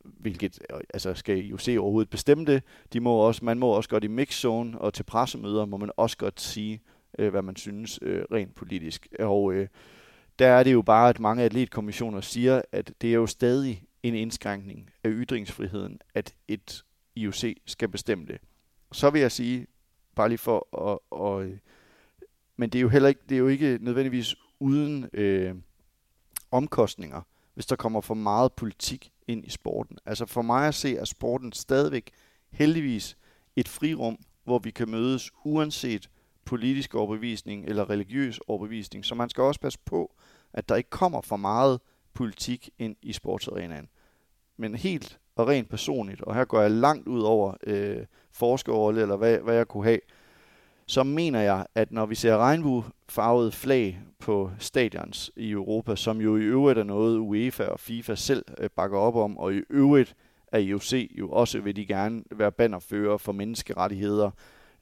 hvilket altså skal I jo se overhovedet bestemme det. De må også, man må også godt i mixzone og til pressemøder, må man også godt sige, øh, hvad man synes øh, rent politisk. Og øh, der er det jo bare, at mange atletkommissioner siger, at det er jo stadig en indskrænkning af ytringsfriheden, at et IOC skal bestemme det. Så vil jeg sige, bare lige for at, Og, øh, men det er jo heller ikke, det er jo ikke nødvendigvis uden øh, omkostninger, hvis der kommer for meget politik ind i sporten. Altså for mig at se, er sporten stadigvæk heldigvis et frirum, hvor vi kan mødes uanset politisk overbevisning eller religiøs overbevisning. Så man skal også passe på, at der ikke kommer for meget politik ind i sportsarenaen. Men helt og rent personligt, og her går jeg langt ud over øh, forskerrolle, eller hvad, hvad jeg kunne have, så mener jeg, at når vi ser regnbuefarvede flag på stadions i Europa, som jo i øvrigt er noget UEFA og FIFA selv øh, bakker op om, og i øvrigt er IOC jo også vil de gerne være bannerfører for menneskerettigheder,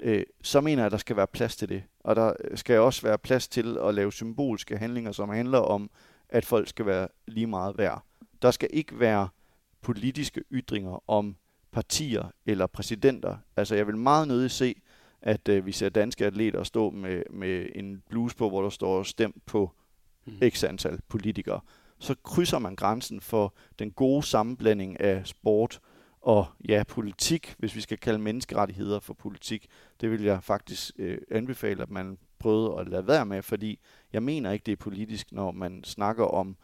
øh, så mener jeg, at der skal være plads til det. Og der skal også være plads til at lave symbolske handlinger, som handler om, at folk skal være lige meget værd. Der skal ikke være politiske ytringer om partier eller præsidenter. Altså jeg vil meget nødig se, at øh, vi ser danske atleter stå med, med en bluse på, hvor der står stemt på mm. x antal politikere. Så krydser man grænsen for den gode sammenblanding af sport og ja, politik, hvis vi skal kalde menneskerettigheder for politik. Det vil jeg faktisk øh, anbefale, at man prøvede at lade være med, fordi jeg mener ikke, det er politisk, når man snakker om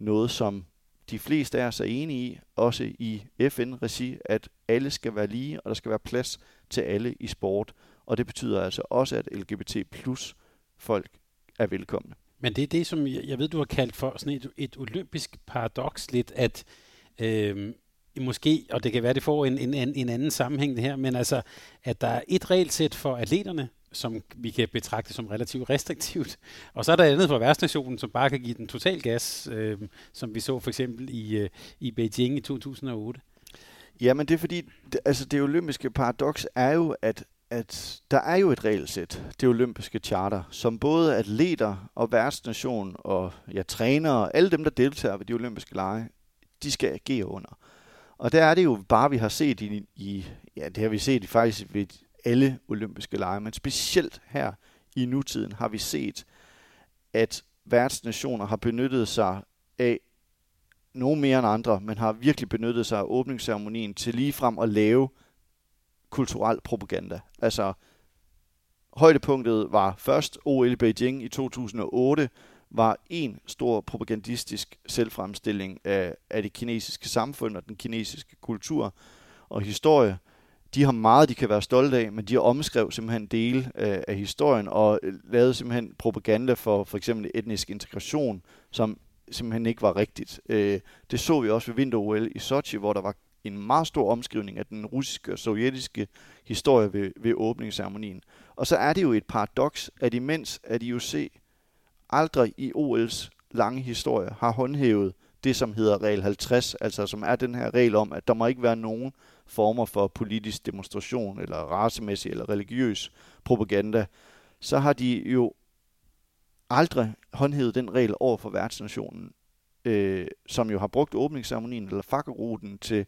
noget, som de fleste af os er enige i, også i FN-regi, at alle skal være lige, og der skal være plads til alle i sport. Og det betyder altså også, at LGBT plus folk er velkomne. Men det er det, som jeg, jeg ved, du har kaldt for sådan et, et olympisk paradoks lidt, at øh, måske, og det kan være, det får en, en, en anden sammenhæng det her, men altså, at der er et regelsæt for atleterne, som vi kan betragte som relativt restriktivt. Og så er der andet fra værtsnationen, som bare kan give den total gas, øh, som vi så for eksempel i, øh, i Beijing i 2008. Jamen det er fordi, det, altså det olympiske paradoks er jo, at, at der er jo et regelsæt, det olympiske charter, som både atleter og værtsnation og ja, trænere og alle dem, der deltager ved de olympiske lege, de skal agere under. Og der er det jo bare, vi har set i, i ja, det har vi set faktisk ved alle olympiske lege, men specielt her i nutiden har vi set, at værtsnationer har benyttet sig af nogen mere end andre, men har virkelig benyttet sig af åbningsceremonien til lige frem at lave kulturel propaganda. Altså, højdepunktet var først OL i Beijing i 2008, var en stor propagandistisk selvfremstilling af, af det kinesiske samfund og den kinesiske kultur og historie, de har meget, de kan være stolte af, men de har omskrevet simpelthen dele af, af historien og øh, lavet simpelthen propaganda for for eksempel etnisk integration, som simpelthen ikke var rigtigt. Øh, det så vi også ved vinter-OL i Sochi, hvor der var en meget stor omskrivning af den russiske og sovjetiske historie ved, ved åbningsceremonien. Og så er det jo et paradoks, at imens at IOC aldrig i OL's lange historie har håndhævet det, som hedder regel 50, altså som er den her regel om, at der må ikke være nogen former for politisk demonstration, eller racemæssig eller religiøs propaganda, så har de jo aldrig håndhævet den regel over for værtsnationen, øh, som jo har brugt åbningsceremonien eller fakkeruten til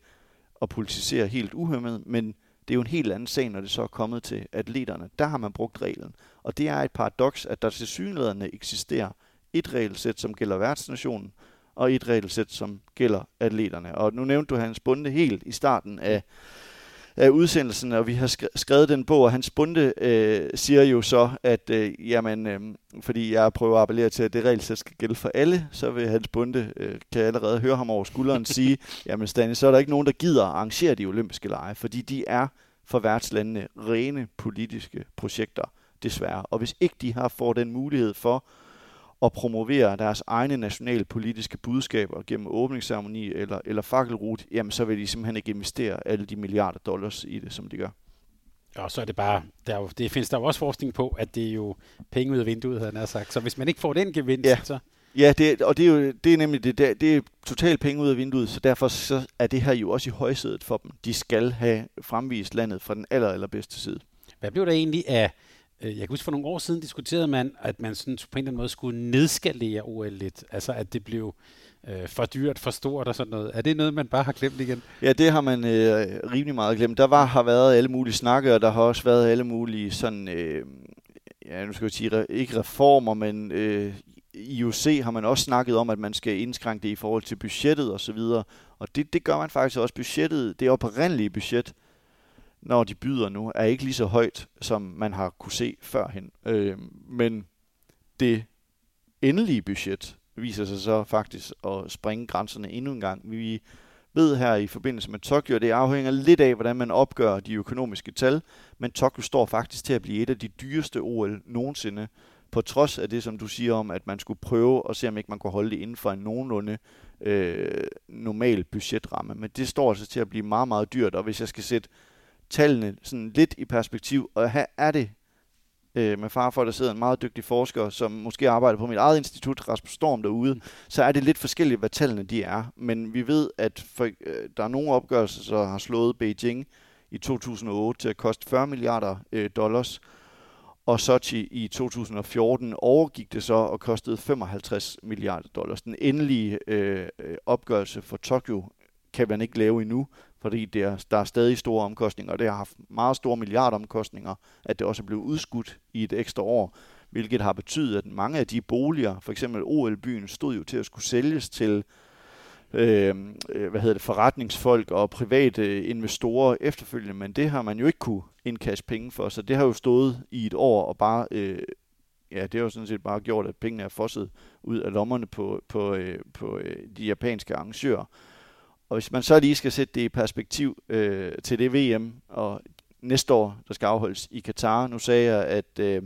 at politisere helt uhemmet, men det er jo en helt anden sag, når det så er kommet til atleterne. Der har man brugt reglen. Og det er et paradoks, at der til synligheden eksisterer et regelsæt, som gælder værtsnationen, og et regelsæt, som gælder atleterne. Og nu nævnte du Hans Bunde helt i starten af, af udsendelsen, og vi har skrevet den bog, og Hans Bunde øh, siger jo så, at øh, jamen, øh, fordi jeg prøver at appellere til, at det regelsæt skal gælde for alle, så vil Hans Bunde, øh, kan jeg allerede høre ham over skulderen sige, jamen Stanley, så er der ikke nogen, der gider at arrangere de olympiske lege, fordi de er for værtslandene rene politiske projekter, desværre. Og hvis ikke de har får den mulighed for at promovere deres egne nationale politiske budskaber gennem åbningsceremoni eller, eller fakkelrut, jamen så vil de simpelthen ikke investere alle de milliarder dollars i det, som de gør. Og så er det bare, der jo, det findes der jo også forskning på, at det er jo penge ud af vinduet, havde han sagt. Så hvis man ikke får den gevinst, ja. så... Ja, det, og det er jo det er nemlig det, det, det er totalt penge ud af vinduet, så derfor så er det her jo også i højsædet for dem. De skal have fremvist landet fra den aller, allerbedste side. Hvad blev der egentlig af Øh, jeg kan huske, for nogle år siden diskuterede man, at man sådan på en eller anden måde skulle nedskalere OL lidt. Altså, at det blev øh, for dyrt, for stort og sådan noget. Er det noget, man bare har glemt igen? Ja, det har man øh, rimelig meget glemt. Der var, har været alle mulige snakke, og der har også været alle mulige sådan, øh, ja, nu skal jeg sige, ikke reformer, men øh, i IOC har man også snakket om, at man skal indskrænke det i forhold til budgettet og så videre. Og det, det gør man faktisk også. Budgettet, det oprindelige budget, når de byder nu, er ikke lige så højt, som man har kunne se førhen. Øh, men det endelige budget viser sig så faktisk at springe grænserne endnu en gang. Vi ved her i forbindelse med Tokyo, det afhænger lidt af, hvordan man opgør de økonomiske tal, men Tokyo står faktisk til at blive et af de dyreste OL nogensinde, på trods af det, som du siger om, at man skulle prøve at se, om ikke man kunne holde det inden for en nogenlunde øh, normal budgetramme. Men det står altså til at blive meget, meget dyrt, og hvis jeg skal sætte tallene sådan lidt i perspektiv, og her er det øh, med far for, at der sidder en meget dygtig forsker, som måske arbejder på mit eget institut, Rasmus Storm derude, så er det lidt forskelligt, hvad tallene de er. Men vi ved, at for, øh, der er nogle opgørelser, der har slået Beijing i 2008 til at koste 40 milliarder øh, dollars, og Sochi i 2014 overgik det så og kostede 55 milliarder dollars. Den endelige øh, øh, opgørelse for Tokyo kan man ikke lave endnu, fordi det er, der er stadig store omkostninger, og det har haft meget store milliardomkostninger, at det også er blevet udskudt i et ekstra år, hvilket har betydet, at mange af de boliger, for eksempel OL-byen, stod jo til at skulle sælges til øh, øh, hvad hedder det, forretningsfolk og private investorer efterfølgende, men det har man jo ikke kunne indkasse penge for, så det har jo stået i et år og bare, øh, ja, det har jo sådan set bare gjort, at pengene er fosset ud af lommerne på, på, øh, på øh, de japanske arrangører. Og hvis man så lige skal sætte det i perspektiv øh, til det VM, og næste år, der skal afholdes i Katar, nu sagde jeg, at, øh,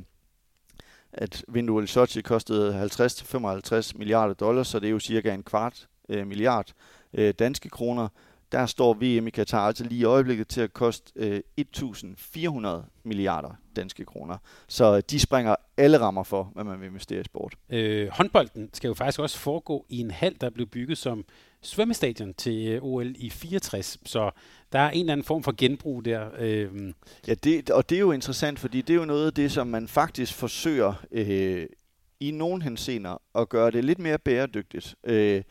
at vinduet i Sochi kostede 50-55 milliarder dollars, så det er jo cirka en kvart øh, milliard øh, danske kroner. Der står VM i Katar altså lige i øjeblikket til at koste øh, 1.400 milliarder danske kroner. Så øh, de springer alle rammer for, hvad man vil investere i sport. Øh, håndbolden skal jo faktisk også foregå i en hal, der blev bygget som svømmestadion til øh, OL i 64, så der er en eller anden form for genbrug der. Øh. Ja, det, og det er jo interessant, fordi det er jo noget af det, som man faktisk forsøger øh, i nogle henseender at gøre det lidt mere bæredygtigt. Øh,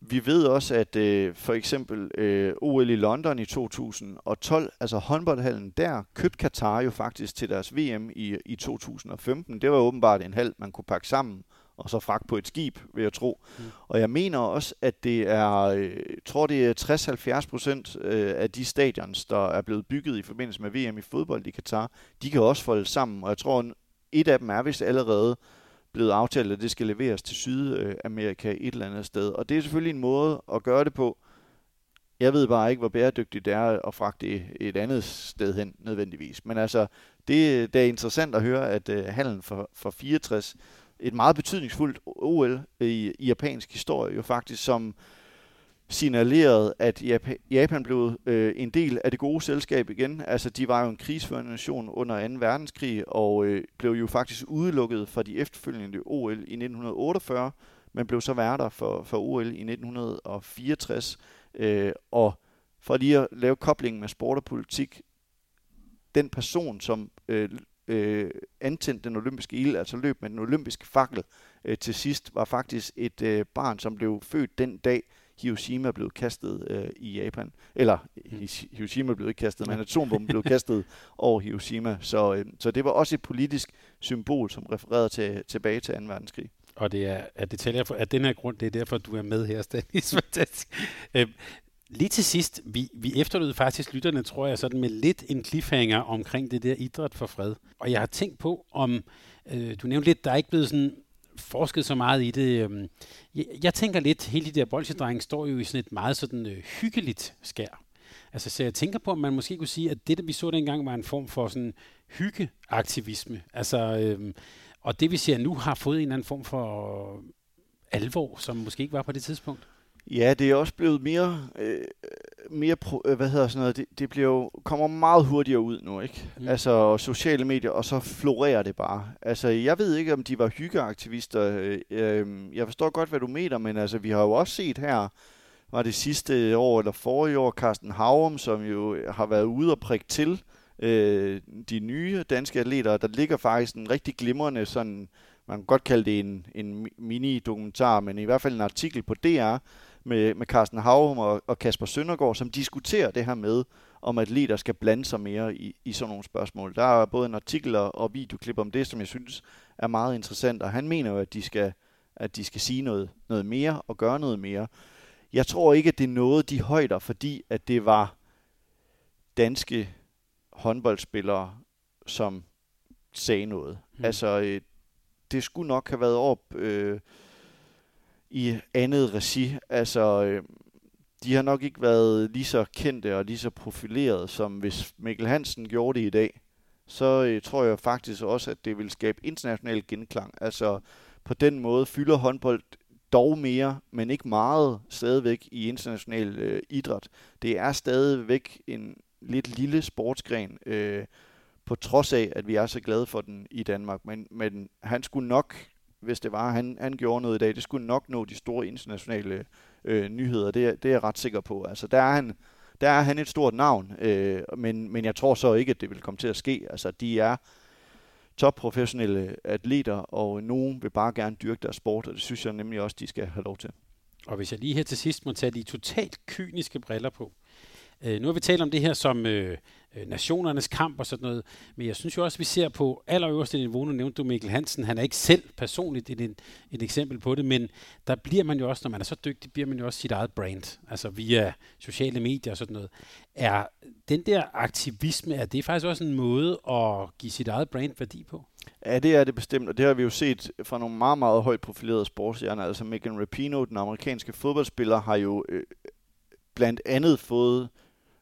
vi ved også, at øh, for eksempel øh, OL i London i 2012, altså håndboldhallen der, købte Katar jo faktisk til deres VM i, i 2015. Det var åbenbart en halv, man kunne pakke sammen og så fragt på et skib, vil jeg tro. Mm. Og jeg mener også, at det er, øh, jeg tror det er 60-70 procent øh, af de stadions, der er blevet bygget i forbindelse med VM i fodbold i Katar, de kan også folde sammen. Og jeg tror, et af dem er vist allerede blevet aftalt, at det skal leveres til Sydamerika et eller andet sted. Og det er selvfølgelig en måde at gøre det på. Jeg ved bare ikke, hvor bæredygtigt det er at fragte et andet sted hen nødvendigvis. Men altså, det, det er interessant at høre, at uh, handlen for, for 64, et meget betydningsfuldt OL i, i japansk historie, jo faktisk som signalerede, at Japan blev øh, en del af det gode selskab igen. Altså, de var jo en krigsførende nation under 2. verdenskrig, og øh, blev jo faktisk udelukket fra de efterfølgende OL i 1948, men blev så værter for, for OL i 1964. Øh, og for lige at lave koblingen med sport og politik, den person, som øh, øh, antændte den olympiske ild, altså løb med den olympiske fakkel øh, til sidst, var faktisk et øh, barn, som blev født den dag, Hiroshima blev kastet øh, i Japan. Eller mm. Hiroshima blev ikke kastet, men atombomben blev kastet over Hiroshima. Så, øh, så det var også et politisk symbol, som refererede til, tilbage til 2. verdenskrig. Og det er, at det taler for, at den her grund, det er derfor, du er med her, Stanis. Fantastisk. Øh, Lige til sidst, vi, vi efterlod faktisk lytterne, tror jeg, sådan med lidt en cliffhanger omkring det der idræt for fred. Og jeg har tænkt på, om øh, du nævnte lidt, der er ikke blevet sådan forsket så meget i det. Øhm, jeg, jeg tænker lidt, hele de der bolsjedrenge står jo i sådan et meget sådan øh, hyggeligt skær. Altså, så jeg tænker på, om man måske kunne sige, at det, der vi så dengang, var en form for sådan hyggeaktivisme. Altså, øh, og det vi ser nu, har fået en eller anden form for alvor, som måske ikke var på det tidspunkt. Ja, det er også blevet mere, øh, mere pro, øh, hvad hedder sådan noget, det, det bliver jo, kommer meget hurtigere ud nu, ikke? Mm. Altså sociale medier, og så florerer det bare. Altså, jeg ved ikke, om de var hyggeaktivister. Øh, øh, jeg forstår godt, hvad du mener, men altså, vi har jo også set her, var det sidste år eller forrige år, Carsten Havum, som jo har været ude og prikke til øh, de nye danske atleter. Der ligger faktisk en rigtig glimrende sådan, man kan godt kalde det en, en mini-dokumentar, men i hvert fald en artikel på DR, med, med Carsten Havum og, og Kasper Søndergaard, som diskuterer det her med, om atleter skal blande sig mere i, i sådan nogle spørgsmål. Der er både en artikel og, videoklip om det, som jeg synes er meget interessant, og han mener jo, at de skal, at de skal sige noget, noget mere og gøre noget mere. Jeg tror ikke, at det nåede de højder, fordi at det var danske håndboldspillere, som sagde noget. Mm. Altså, øh, det skulle nok have været op... Øh, i andet regi. Altså, øh, de har nok ikke været lige så kendte og lige så profileret, som hvis Mikkel Hansen gjorde det i dag. Så øh, tror jeg faktisk også, at det vil skabe international genklang. Altså, på den måde fylder håndbold dog mere, men ikke meget stadigvæk i international øh, idræt. Det er stadigvæk en lidt lille sportsgren, øh, på trods af, at vi er så glade for den i Danmark. Men, men han skulle nok hvis det var, han, han gjorde noget i dag. Det skulle nok nå de store internationale øh, nyheder. Det, det er jeg ret sikker på. Altså, der er han, der er han et stort navn, øh, men, men jeg tror så ikke, at det vil komme til at ske. Altså, de er topprofessionelle atleter, og nogen vil bare gerne dyrke deres sport, og det synes jeg nemlig også, de skal have lov til. Og hvis jeg lige her til sidst må tage de totalt kyniske briller på. Øh, nu har vi talt om det her som øh, øh, nationernes kamp og sådan noget. Men jeg synes jo også, at vi ser på allerøverste niveau, nu nævnte du Mikkel Hansen, han er ikke selv personligt et, et, eksempel på det, men der bliver man jo også, når man er så dygtig, bliver man jo også sit eget brand, altså via sociale medier og sådan noget. Er den der aktivisme, er det faktisk også en måde at give sit eget brand værdi på? Ja, det er det bestemt, og det har vi jo set fra nogle meget, meget højt profilerede sportsstjerner. Altså Megan Rapinoe, den amerikanske fodboldspiller, har jo øh, blandt andet fået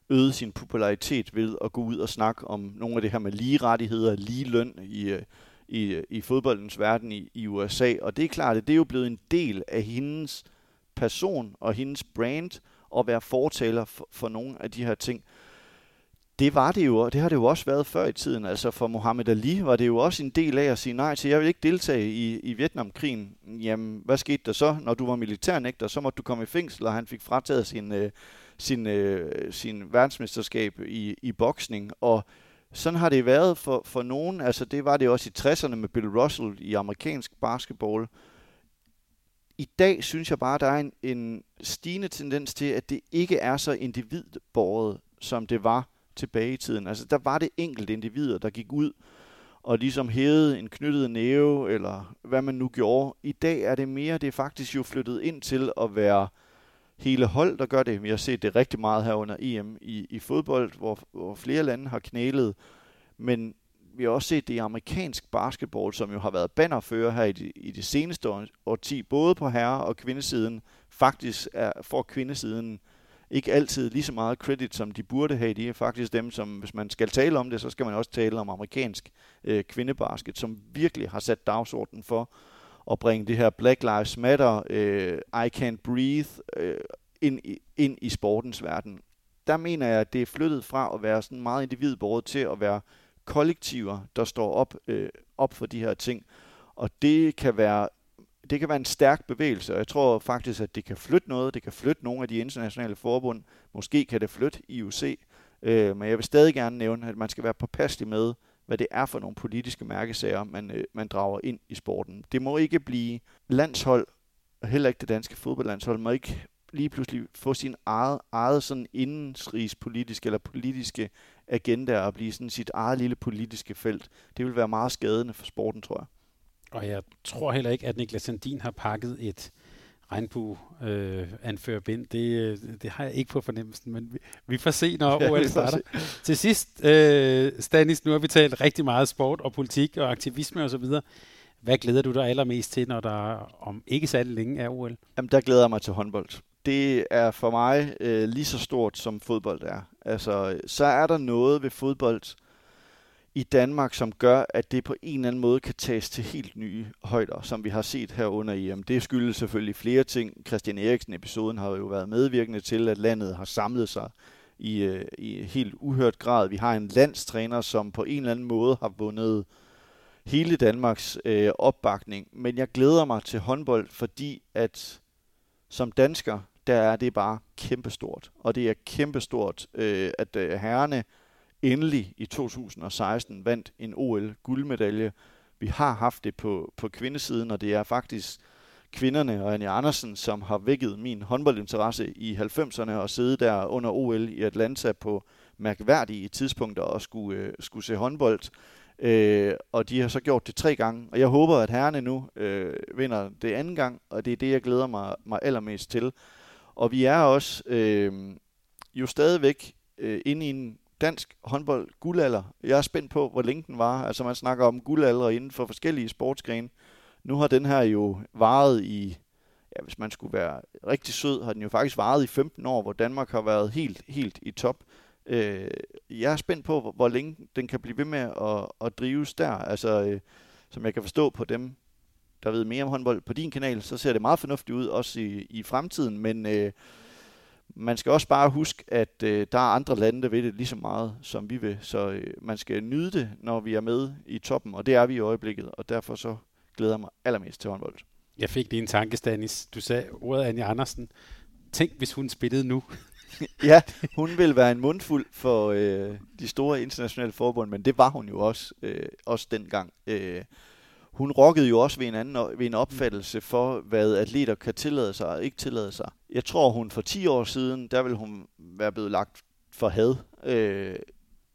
øget sin popularitet ved at gå ud og snakke om nogle af det her med lige rettigheder, lige løn i, øh, i, øh, i fodboldens verden i, i USA. Og det er klart, at det er jo blevet en del af hendes person og hendes brand at være fortaler for, for nogle af de her ting. Det var det jo, og det har det jo også været før i tiden. Altså for Mohammed Ali var det jo også en del af at sige nej til, jeg vil ikke deltage i, i Vietnamkrigen. Jamen, hvad skete der så? Når du var militærnægter, så måtte du komme i fængsel, og han fik frataget sin, øh, sin, øh, sin verdensmesterskab i, i boksning, og sådan har det været for, for nogen. Altså det var det også i 60'erne med Bill Russell i amerikansk basketball. I dag synes jeg bare, der er en, en stigende tendens til, at det ikke er så individbåret, som det var tilbage i tiden. Altså der var det enkelte individer, der gik ud og ligesom hævede en knyttet næve, eller hvad man nu gjorde. I dag er det mere, det er faktisk jo flyttet ind til at være øh, hele hold, der gør det. Vi har set det rigtig meget her under EM i, i fodbold, hvor, hvor flere lande har knælet. Men vi har også set det i amerikansk basketball, som jo har været bannerfører her i de, i de seneste årti, både på herre- og kvindesiden. Faktisk er, får kvindesiden ikke altid lige så meget credit, som de burde have. De er faktisk dem, som, hvis man skal tale om det, så skal man også tale om amerikansk øh, kvindebasket, som virkelig har sat dagsordenen for, at bringe det her Black Lives Matter, øh, I Can't Breathe, øh, ind i, ind i sportens verden. Der mener jeg, at det er flyttet fra at være sådan meget individbordet til at være kollektiver, der står op, øh, op for de her ting. Og det kan være det kan være en stærk bevægelse, og jeg tror faktisk, at det kan flytte noget. Det kan flytte nogle af de internationale forbund. Måske kan det flytte IUC. Øh, men jeg vil stadig gerne nævne, at man skal være påpasselig med, hvad det er for nogle politiske mærkesager, man, øh, man drager ind i sporten. Det må ikke blive landshold, og heller ikke det danske fodboldlandshold, må ikke lige pludselig få sin eget, eget sådan indensrigspolitiske eller politiske agenda og blive sådan sit eget lille politiske felt. Det vil være meget skadende for sporten, tror jeg. Og jeg tror heller ikke, at Niklas Sandin har pakket et regnbue øh, anførerbind. Det, øh, det har jeg ikke på fornemmelsen, men vi, vi får se, når ja, OL starter. Til sidst, øh, Stanis, nu har vi talt rigtig meget sport og politik og aktivisme osv. Hvad glæder du dig allermest til, når der om ikke særlig længe er OL? Jamen, der glæder jeg mig til håndbold. Det er for mig øh, lige så stort, som fodbold er. Altså, så er der noget ved fodbold, i Danmark, som gør, at det på en eller anden måde kan tages til helt nye højder, som vi har set her under EM. Det skyldes selvfølgelig flere ting. Christian Eriksen-episoden har jo været medvirkende til, at landet har samlet sig i, øh, i helt uhørt grad. Vi har en landstræner, som på en eller anden måde har vundet hele Danmarks øh, opbakning. Men jeg glæder mig til håndbold, fordi at som dansker, der er det bare kæmpestort. Og det er kæmpestort, øh, at øh, herrene endelig i 2016 vandt en OL-guldmedalje. Vi har haft det på, på kvindesiden, og det er faktisk kvinderne og Anja Andersen, som har vækket min håndboldinteresse i 90'erne og sidde der under OL i Atlanta på mærkværdige tidspunkter og skulle, øh, skulle se håndbold. Øh, og de har så gjort det tre gange, og jeg håber, at herrene nu øh, vinder det anden gang, og det er det, jeg glæder mig, mig allermest til. Og vi er også øh, jo stadigvæk øh, inde i en dansk håndbold guldalder. Jeg er spændt på, hvor længe den var. Altså man snakker om guldalder inden for forskellige sportsgrene. Nu har den her jo varet i, ja, hvis man skulle være rigtig sød, har den jo faktisk varet i 15 år, hvor Danmark har været helt, helt i top. Øh, jeg er spændt på, hvor, hvor længe den kan blive ved med at, at drives der. Altså, øh, som jeg kan forstå på dem, der ved mere om håndbold på din kanal, så ser det meget fornuftigt ud også i, i fremtiden, men øh, man skal også bare huske, at øh, der er andre lande, der ved det lige så meget, som vi vil. Så øh, man skal nyde det, når vi er med i toppen, og det er vi i øjeblikket, og derfor så glæder jeg mig allermest til håndbold. Jeg fik lige en tanke, Stanis. Du sagde ordet Anja Andersen. Tænk, hvis hun spillede nu. ja, hun vil være en mundfuld for øh, de store internationale forbund, men det var hun jo også, øh, også dengang. Øh, hun rokkede jo også ved en, anden, ved en opfattelse for, hvad atleter kan tillade sig og ikke tillade sig. Jeg tror, hun for 10 år siden, der ville hun være blevet lagt for had. Øh,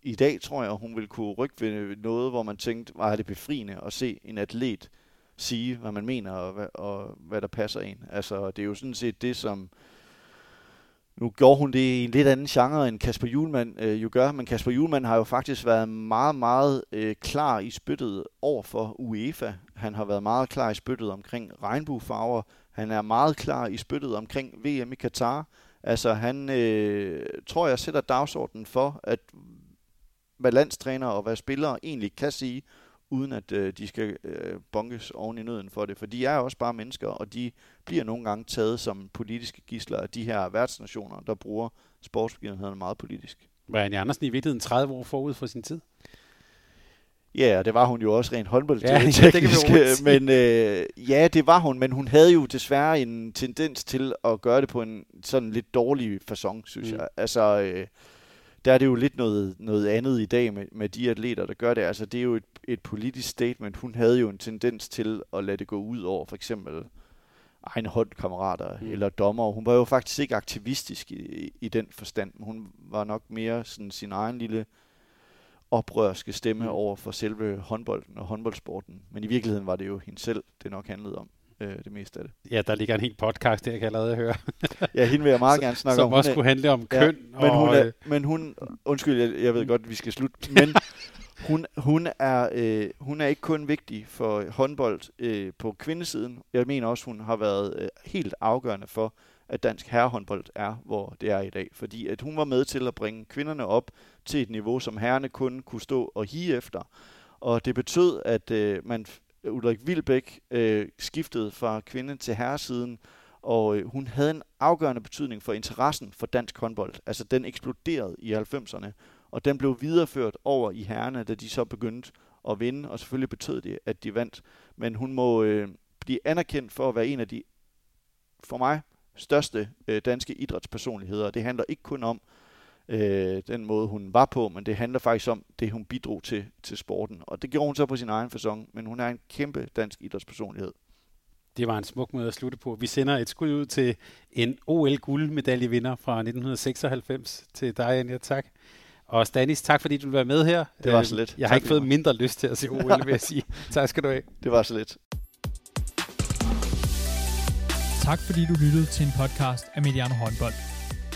I dag tror jeg, hun vil kunne rykke ved noget, hvor man tænkte, var det befriende at se en atlet sige, hvad man mener og hvad, og hvad der passer en. Altså, det er jo sådan set det, som nu gjorde hun det i en lidt anden genre, end Kasper Julemand øh, jo gør, men Kasper Julemand har jo faktisk været meget, meget øh, klar i spyttet over for UEFA. Han har været meget klar i spyttet omkring regnbuefarver. Han er meget klar i spyttet omkring VM i Katar. Altså han, øh, tror jeg, sætter dagsordenen for, at hvad landstræner og hvad spillere egentlig kan sige, uden at øh, de skal øh, bonkes oven i nøden for det. For de er også bare mennesker, og de bliver nogle gange taget som politiske gisler af de her værtsnationer, der bruger sportsbegivenhederne meget politisk. Var Anne Andersen i virkeligheden 30 år forud for sin tid? Ja, og det var hun jo også rent håndboldteknisk. Ja, det kan vi men øh, ja, det var hun, men hun havde jo desværre en tendens til at gøre det på en sådan lidt dårlig façon, synes mm. jeg. Altså, øh, der er det jo lidt noget, noget andet i dag med, med de atleter, der gør det. Altså, det er jo et, et politisk statement. Hun havde jo en tendens til at lade det gå ud over for eksempel egne holdkammerater mm. eller dommer. Hun var jo faktisk ikke aktivistisk i, i den forstand. Hun var nok mere sådan sin egen lille oprørske stemme mm. over for selve håndbolden og håndboldsporten. Men i virkeligheden var det jo hende selv, det nok handlede om øh, det meste af det. Ja, der ligger en helt podcast, der jeg kan allerede høre. ja, hende vil jeg meget gerne snakke som om. Som også kunne handle om køn. Ja, men, og, hun er, men hun, undskyld, jeg, jeg ved godt, vi skal slutte, men hun, hun, er, øh, hun er ikke kun vigtig for håndbold øh, på kvindesiden. Jeg mener også, hun har været øh, helt afgørende for, at dansk herrehåndbold er, hvor det er i dag. Fordi at hun var med til at bringe kvinderne op til et niveau, som herrene kun kunne stå og hige efter. Og det betød, at øh, man Ulrik Vilbæk øh, skiftede fra kvinde til herresiden, Og øh, hun havde en afgørende betydning for interessen for dansk håndbold. Altså den eksploderede i 90'erne, og den blev videreført over i herrene, da de så begyndte at vinde, og selvfølgelig betød det, at de vandt. Men hun må øh, blive anerkendt for at være en af de, for mig, største øh, danske idrætspersonligheder. Det handler ikke kun om øh, den måde, hun var på, men det handler faktisk om det, hun bidrog til, til sporten. Og det gjorde hun så på sin egen fasong, men hun er en kæmpe dansk idrætspersonlighed. Det var en smuk måde at slutte på. Vi sender et skud ud til en OL-guldmedaljevinder fra 1996 til dig, Anja. Tak. Og Stanis, tak fordi du vil være med her. Det var så lidt. Jeg har tak ikke fået mindre lyst til at se OL, vil jeg sige. tak skal du have. Det var så lidt. Tak fordi du lyttede til en podcast af Mediano Håndbold.